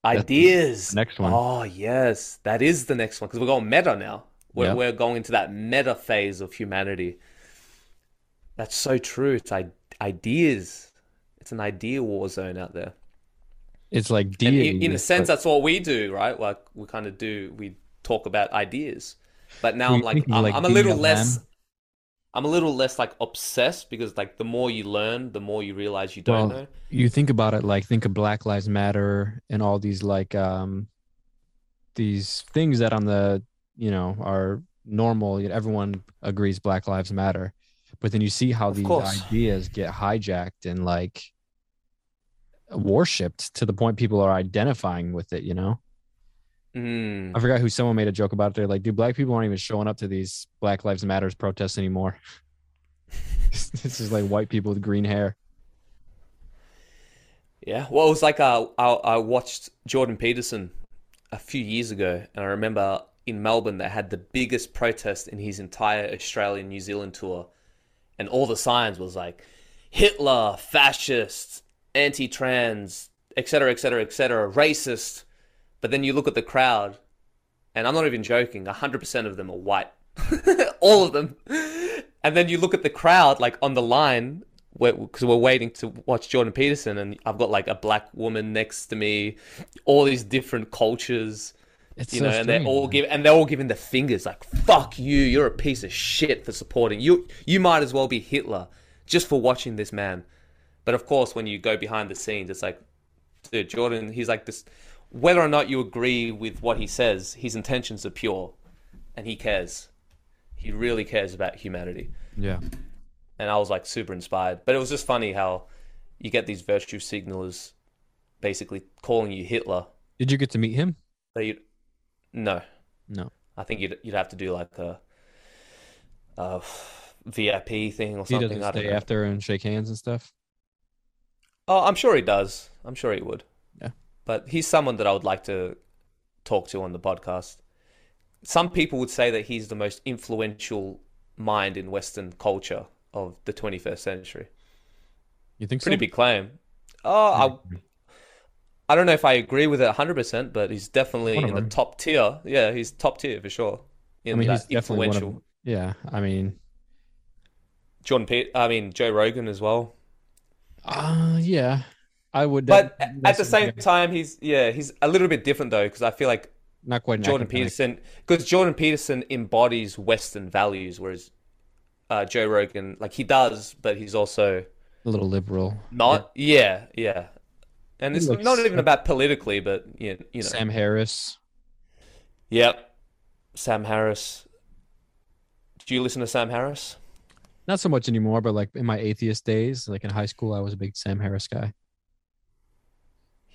Ideas. next one. Oh yes, that is the next one because we're going meta now. We're Yep. we're going into that meta phase of humanity. That's so true. It's I- ideas. It's an idea war zone out there. It's like deity. in, in a sense, like- that's what we do, right? Like we kind of do. We talk about ideas, but now I'm like, I'm, like I'm a little less. I'm a little less like obsessed because like the more you learn, the more you realize you don't Well, know. you think about it like think of Black Lives Matter and all these like um these things that on the you know are normal. you know, Everyone agrees Black Lives Matter, but then you see how Of these course. ideas get hijacked and like worshipped to the point people are identifying with it. You know. Mm. I forgot who someone made a joke about it. They're like, dude, black people aren't even showing up to these Black Lives Matters protests anymore. this is like white people with green hair. Yeah, well, it was like uh, I I watched Jordan Peterson a few years ago, and I remember in Melbourne that had the biggest protest in his entire Australian New Zealand tour, and all the signs was like Hitler, fascist, anti-trans, etc., etc., etc., racist. But then you look at the crowd, and I'm not even joking. hundred percent of them are white, all of them. And then you look at the crowd, like on the line, because we're waiting to watch Jordan Peterson, and I've got like a black woman next to me, all these different cultures, It's you so know, and they're all give and they're all giving the fingers, like "fuck you, you're a piece of shit for supporting you. You might as well be Hitler just for watching this man." But of course, when you go behind the scenes, it's like, dude, Jordan, he's like this. Whether or not you agree with what he says, his intentions are pure, and he cares. He really cares about humanity Yeah. and I was like super inspired. But it was just funny how you get these virtue signalers basically calling you Hitler. Did you get to meet him? No, No. I think you'd you'd have to do like a, a VIP thing or something. He doesn't stay after and shake hands and stuff. Oh, I'm sure he does. I'm sure he would. But he's someone that I would like to talk to on the podcast. Some people would say that he's the most influential mind in Western culture of the 21st century. You think Pretty so? big claim. Oh, I, I don't know if I agree with it 100%, but he's definitely in the top tier. Yeah, he's top tier for sure. I In mean, he's influential. of. Yeah, I mean, John Pe- I mean, Joe Rogan as well. uh yeah, I would. But at the same time, he's, yeah, he's a little bit different though, because I feel like not quite Jordan. Peterson, because Jordan Peterson embodies Western values, whereas uh, Joe Rogan, like he does, but he's also a little liberal. not. Yeah, yeah. And He it's looks- not even about politically, but you you know. Sam Harris. Yep. Sam Harris. Do you listen to Sam Harris? Not so much anymore, but like in my atheist days, like in high school, I was a big Sam Harris guy.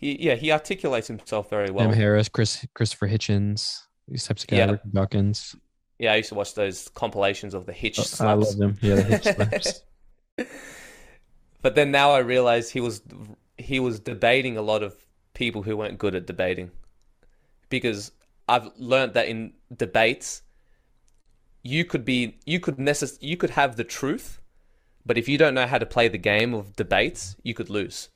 He yeah, he articulates himself very well. Sam Harris, Chris Christopher Hitchens, these types of guys. Yeah. Dawkins. Yeah, I used to watch those compilations of the Hitch Oh, I slaps. love them. Yeah, the Hitch slaps. But then now I realize he was he was debating a lot of people who weren't good at debating. Because I've learned that in debates you could be you could necess- you could have the truth, but if you don't know how to play the game of debates, you could lose.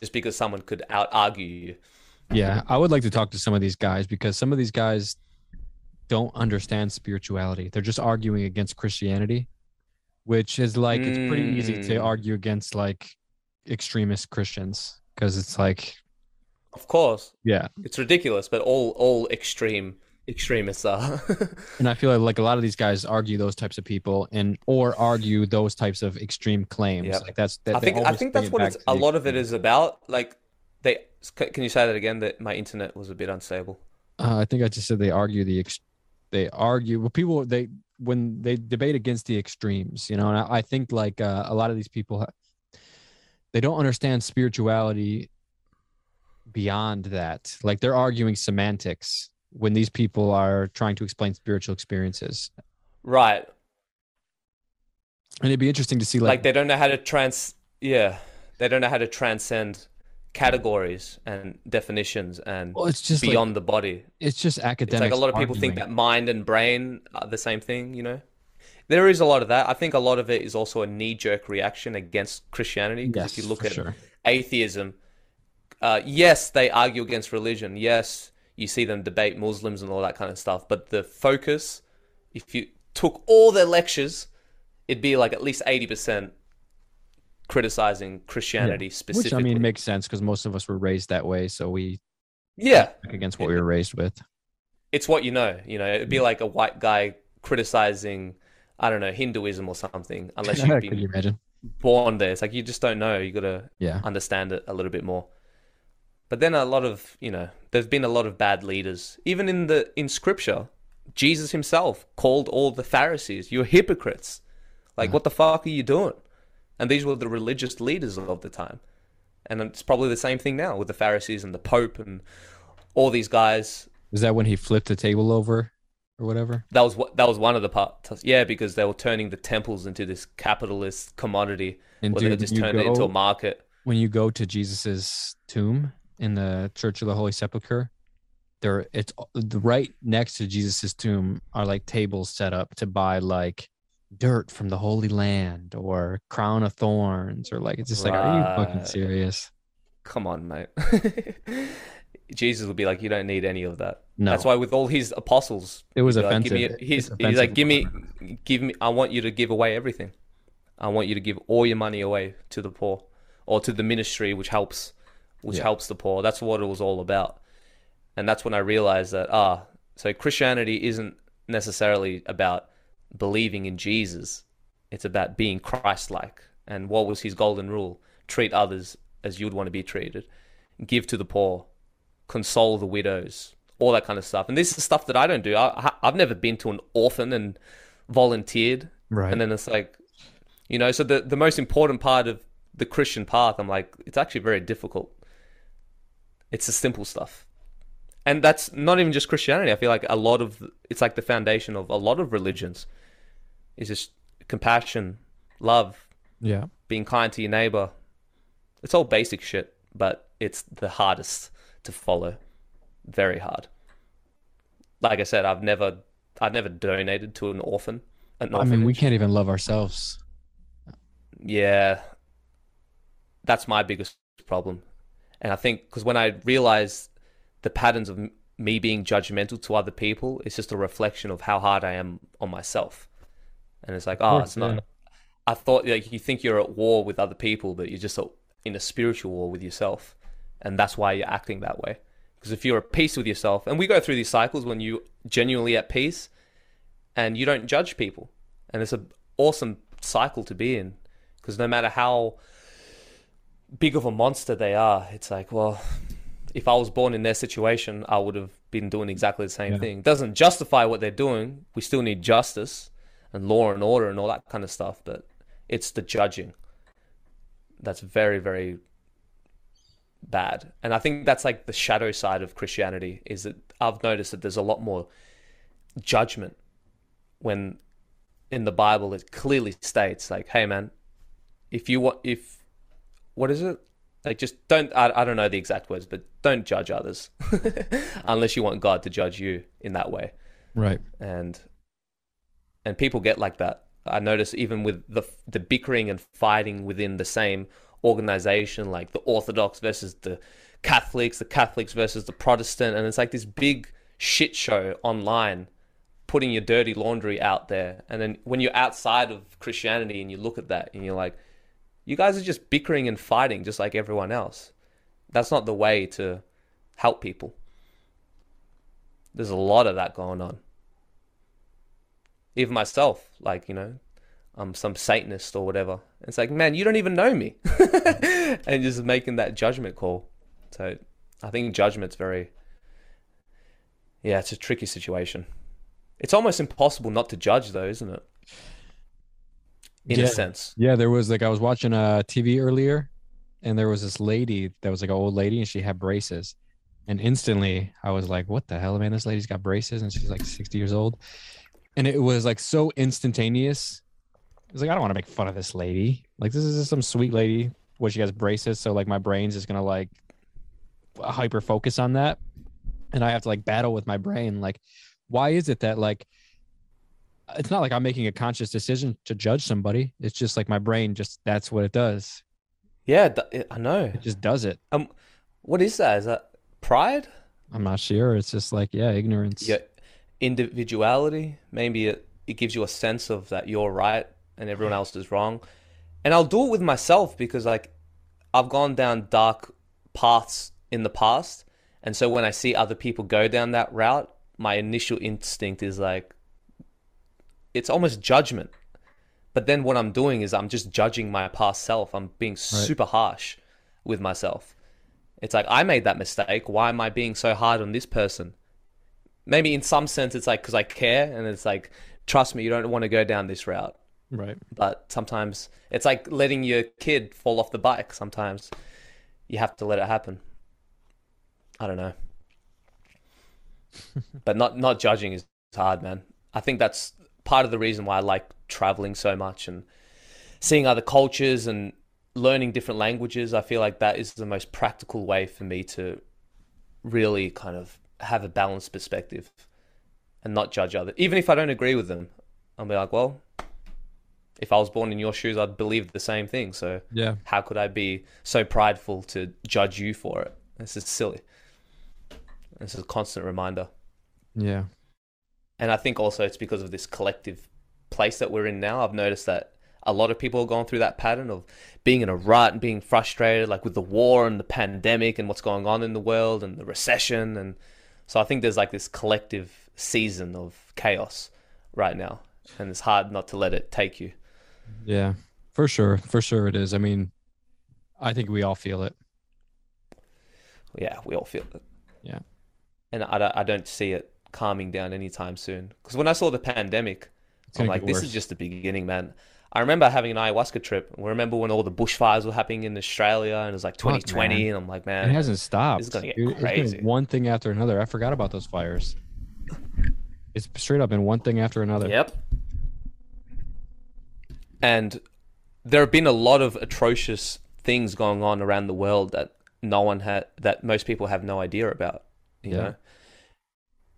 Just because someone could out argue you. Yeah, I would like to talk to some of these guys because some of these guys don't understand spirituality. They're just arguing against Christianity, which is like it's pretty easy to Mm. argue against like extremist Christians because it's like Of course, yeah. it's ridiculous, but all all extreme extremists are. And I feel like, like a lot of these guys argue those types of people and or argue those types of extreme claims. Yep. Like that's that I they think I think that's it what it's a the lot of it is about. Like they can you say that again? That my internet was a bit unstable. Uh, I think I just said they argue the ex- they argue well people they when they debate against the extremes, you know, and I, I think like uh, a lot of these people they don't understand spirituality beyond that. Like they're arguing semantics when these people are trying to explain spiritual experiences. Right. And it'd be interesting to see Like, like, they don't know how to trans. Yeah, they don't know how to transcend categories and definitions and Well, it's just like, beyond the body. it's just It's academic. like a lot of people think that mind and brain are the same thing, you know? There is a lot of that. I think a lot of it is also a knee jerk reaction against Christianity. Because Yes, if you look at sure. atheism, uh, yes, they argue against religion. Yes, you see them debate Muslims and all that kind of stuff. But the focus, if you took all their lectures, it'd be like at least 80% criticizing Christianity Which specifically. I mean makes sense because most of us were raised that way, so we yeah, against what we were raised with. it's what you know. You know, it'd be mm-hmm. like a white guy criticizing, I don't know, Hinduism or something, unless you've Could you imagine? born there. It's like you just don't know. You got to Yeah. understand it a little bit more. But then a lot of, you know, there's been a lot of bad leaders. Even in the in scripture, Jesus himself called all the Pharisees, "You're hypocrites." Like, mm-hmm. what the fuck are you doing? And these were the religious leaders of the time. And it's probably the same thing now with the Pharisees and the Pope and all these guys. Is that when he flipped the table over or whatever? That was that was one of the parts. Yeah, because they were turning the temples into this capitalist commodity, And where they just when you turned it into a go- market. when you go to Jesus's tomb in the Church of the Holy Sepulchre, there it's right next to Jesus's tomb are like tables set up to buy like dirt from the Holy Land or crown of thorns or like it's just like are you fucking serious? Come on, mate. Jesus would be like, you don't need any of that. No. That's why with all his apostles, It was he'd like, give me- offensive. he's, It's he's like, give me, give me. I want you to give away everything. I want you to give all your money away to the poor, or to the ministry, which helps, which Yeah. helps the poor. That's what it was all about, and that's when I realized that ah, so Christianity isn't necessarily about believing in Jesus. It's about being Christ-like. And what was his golden rule? Treat others as you'd want to be treated. Give to the poor console the widows, all that kind of stuff. And this is stuff that I don't do. I, I've never been to an orphan and volunteered. Right. And then it's like, you know, so the, the most important part of the Christian path, I'm like, it's actually very difficult. It's the simple stuff. And that's not even just Christianity. I feel like a lot of, it's like the foundation of a lot of religions is just compassion, love, yeah. being kind to your neighbor. It's all basic shit, but it's the hardest to follow. Very hard. Like I said, I've never I've never donated to an orphan. An I mean, we can't even love ourselves. Yeah. That's my biggest problem. And I think because when I realize the patterns of me being judgmental to other people, it's just a reflection of how hard I am on myself. And it's like, oh, it's not. yeah. I thought like you think you're at war with other people, but you're just a- in a spiritual war with yourself, and that's why you're acting that way. Because if you're at peace with yourself, and we go through these cycles when you genuinely at peace, and you don't judge people, and it's an awesome cycle to be in. Because no matter how big of a monster they are, it's like, well, if I was born in their situation, I would have been doing exactly the same Yeah. thing. It doesn't justify what they're doing. We still need justice and law and order and all that kind of stuff, but it's the judging that's very, very bad. And I think that's like the shadow side of Christianity is that I've noticed that there's a lot more judgment when in the Bible it clearly states like, hey man, if you want if what is it? Like just don't I, I don't know the exact words, but don't judge others unless you want God to judge you in that way. Right. And and people get like that. I notice even with the the bickering and fighting within the same organization, like the Orthodox versus the Catholics, the Catholics versus the Protestant, and it's like this big shit show online, putting your dirty laundry out there. And then when you're outside of Christianity and you look at that and you're like, you guys are just bickering and fighting just like everyone else. That's not the way to help people. There's a lot of that going on. Even myself, like, you know, I'm some Satanist or whatever. It's like, man, you don't even know me. and just making that judgment call. So I think judgment's very, yeah, it's a tricky situation. It's almost impossible not to judge, though, isn't it? In Yeah. a sense. Yeah, there was like I was watching uh TV earlier, and there was this lady that was like an old lady, and she had braces, and instantly I was like, "What the hell, man? This lady's got braces, and she's like sixty years old," and it was like so instantaneous. I was like, I don't want to make fun of this lady. Like this is just some sweet lady what she has braces, so like my brain's just gonna like hyper focus on that, and I have to like battle with my brain. Like, why is it that like it's not like I'm making a conscious decision to judge somebody. It's just like my brain just that's what it does. Yeah, th- I know. It just does it. Um, what is that? Is that pride? I'm not sure. It's just like yeah, ignorance. Yeah, individuality. Maybe it it gives you a sense of that you're right and everyone else is wrong. And I'll do it with myself because like I've gone down dark paths in the past, and so when I see other people go down that route, my initial instinct is like it's almost judgment. But then what I'm doing is I'm just judging my past self. I'm being super harsh with myself. It's like I made that mistake. Why am I being so hard on this person? Maybe in some sense it's like because I care, and it's like trust me, you don't want to go down this route. Right. But sometimes it's like letting your kid fall off the bike. Sometimes you have to let it happen. I don't know. but not not judging is hard, man. I think that's part of the reason why I like traveling so much and seeing other cultures and learning different languages. I feel like that is the most practical way for me to really kind of have a balanced perspective and not judge others. Even if I don't agree with them, I'll be like, well, if I was born in your shoes, I'd believe the same thing. So yeah, how could I be so prideful to judge you for it? This is silly. This is a constant reminder. Yeah. And I think also it's because of this collective place that we're in now. I've noticed that a lot of people are going through that pattern of being in a rut and being frustrated, like with the war and the pandemic and what's going on in the world and the recession. And so I think there's like this collective season of chaos right now. And it's hard not to let it take you. Yeah, for sure. For sure it is. I mean, I think we all feel it. Yeah, we all feel it. Yeah. And I, I don't see it calming down anytime soon. Because when I saw the pandemic, I'm like, this is just the beginning, man. I remember having an ayahuasca trip. I remember when all the bushfires were happening in Australia, and it was like 2020, oh, and I'm like, man, it hasn't stopped. Is gonna get Dude, crazy. one thing after another. I forgot about those fires. It's straight up been one thing after another. Yep. And there have been a lot of atrocious things going on around the world that no one had, that most people have no idea about. You yeah. know,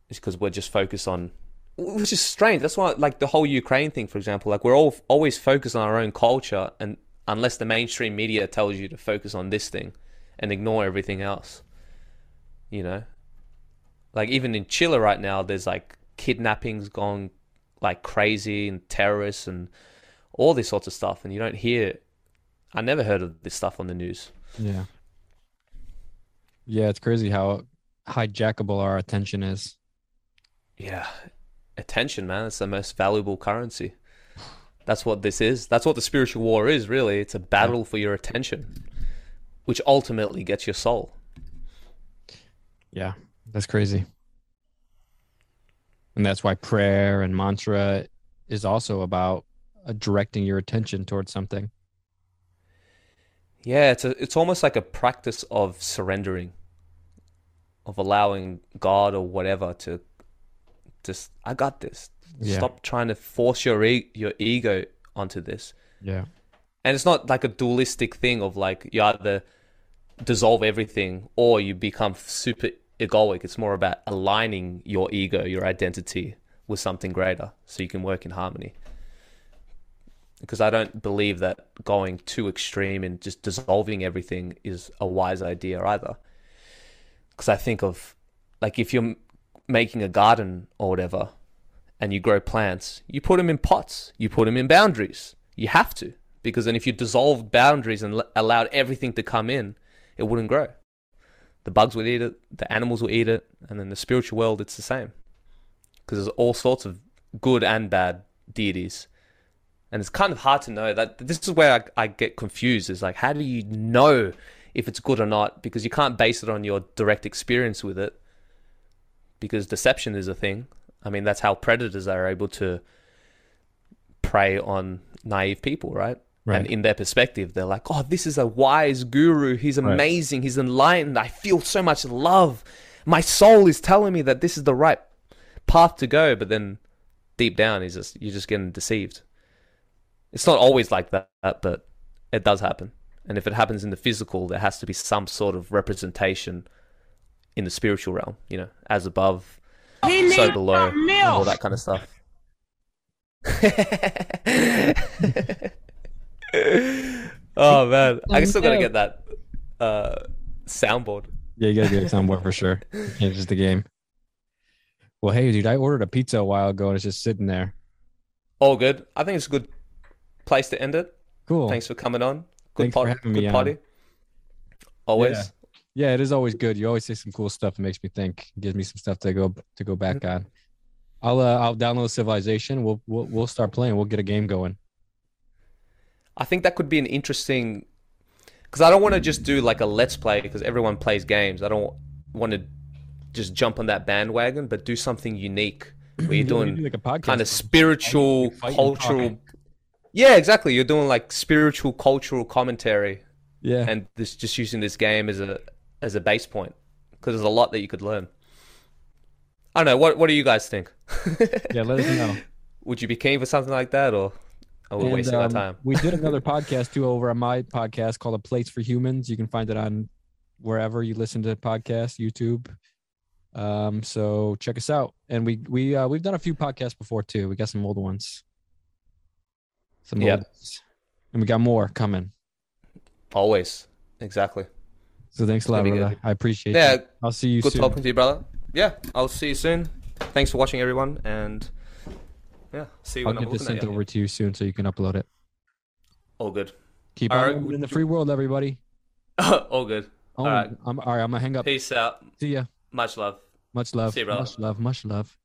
it's because we're just focused on, which is strange. That's why, like the whole Ukraine thing, for example, like we're all always focused on our own culture, and unless the mainstream media tells you to focus on this thing and ignore everything else, you know, like even in Chile right now, there's like kidnappings going like crazy and terrorists and all this sorts of stuff, and you don't hear. I never heard of this stuff on the news. Yeah. Yeah, it's crazy how hijackable our attention is. Yeah, attention, man. It's the most valuable currency. That's what this is. That's what the spiritual war is, really. It's a battle for your attention, which ultimately gets your soul. Yeah, that's crazy. And that's why prayer and mantra is also about uh, directing your attention towards something. Yeah, it's a, it's almost like a practice of surrendering, of allowing God or whatever to just I got this. Yeah. Stop trying to force your e- your ego onto this. Yeah. And it's not like a dualistic thing of like you either dissolve everything or you become super egoic. It's more about aligning your ego, your identity with something greater so you can work in harmony. Because I don't believe that going too extreme and just dissolving everything is a wise idea either. Because I think of like if you're making a garden or whatever and you grow plants, you put them in pots, you put them in boundaries. You have to. Because then if you dissolved boundaries and allowed everything to come in, it wouldn't grow the bugs would eat it, the animals will eat it, and then the spiritual world, it's the same. Because there's all sorts of good and bad deities. And it's kind of hard to know that this is where I, I get confused is like, how do you know if it's good or not? Because you can't base it on your direct experience with it. Because deception is a thing. I mean, that's how predators are able to prey on naive people, right? Right. And in their perspective, they're like, oh, this is a wise guru. He's amazing. Right. He's enlightened. I feel so much love. My soul is telling me that this is the right path to go. But then deep down, he's just, you're just getting deceived. It's not always like that, but it does happen. and if it happens in the physical, there has to be some sort of representation in the spiritual realm. You know, as above, so below, and all that kind of stuff. oh man, I still gotta get that uh, soundboard. Yeah, you gotta get a soundboard for sure. It's just the game. Well, hey, dude, I ordered a pizza a while ago and it's just sitting there. All good. I think it's a good place to end it. Cool. Thanks for coming on. Good Thanks for having good me on. Always. Yeah. Yeah, it is always good. You always say some cool stuff that makes me think, gives me some stuff to go to go back on. I'll uh, I'll download Civilization. We'll we'll we'll start playing. We'll get a game going. I think that could be an interesting because I don't want to just do like a let's play because everyone plays games. I don't want to just jump on that bandwagon, but do something unique where you're doing like a podcast. kind of spiritual, cultural. Yeah, exactly. You're doing like spiritual, cultural commentary, Yeah. and this just using this game as a as a base point because there's a lot that you could learn. I don't know. What What do you guys think? yeah, let us know. Would you be keen for something like that, or are we And, wasting our um, time? we did another podcast too over on my podcast called "A Place for Humans." You can find it on wherever you listen to podcasts, YouTube. Um, so check us out. And we we uh, we've done a few podcasts before too. We got some old ones. Some Yep. old ones. and we got more coming. Always, exactly. So thanks a lot, brother. good. I appreciate Yeah. I'll see you Good soon. Good talking to you, brother. Yeah, I'll see you soon. Thanks for watching, everyone, and yeah, see you I'll get this sent over to you soon so you can upload it. All good. Keep All on right, in the free world, everybody. All good. Oh, All right. I'm all right. I'm gonna hang up. Peace out. See ya. Much love. Much love. See you, brother. much love. Much love.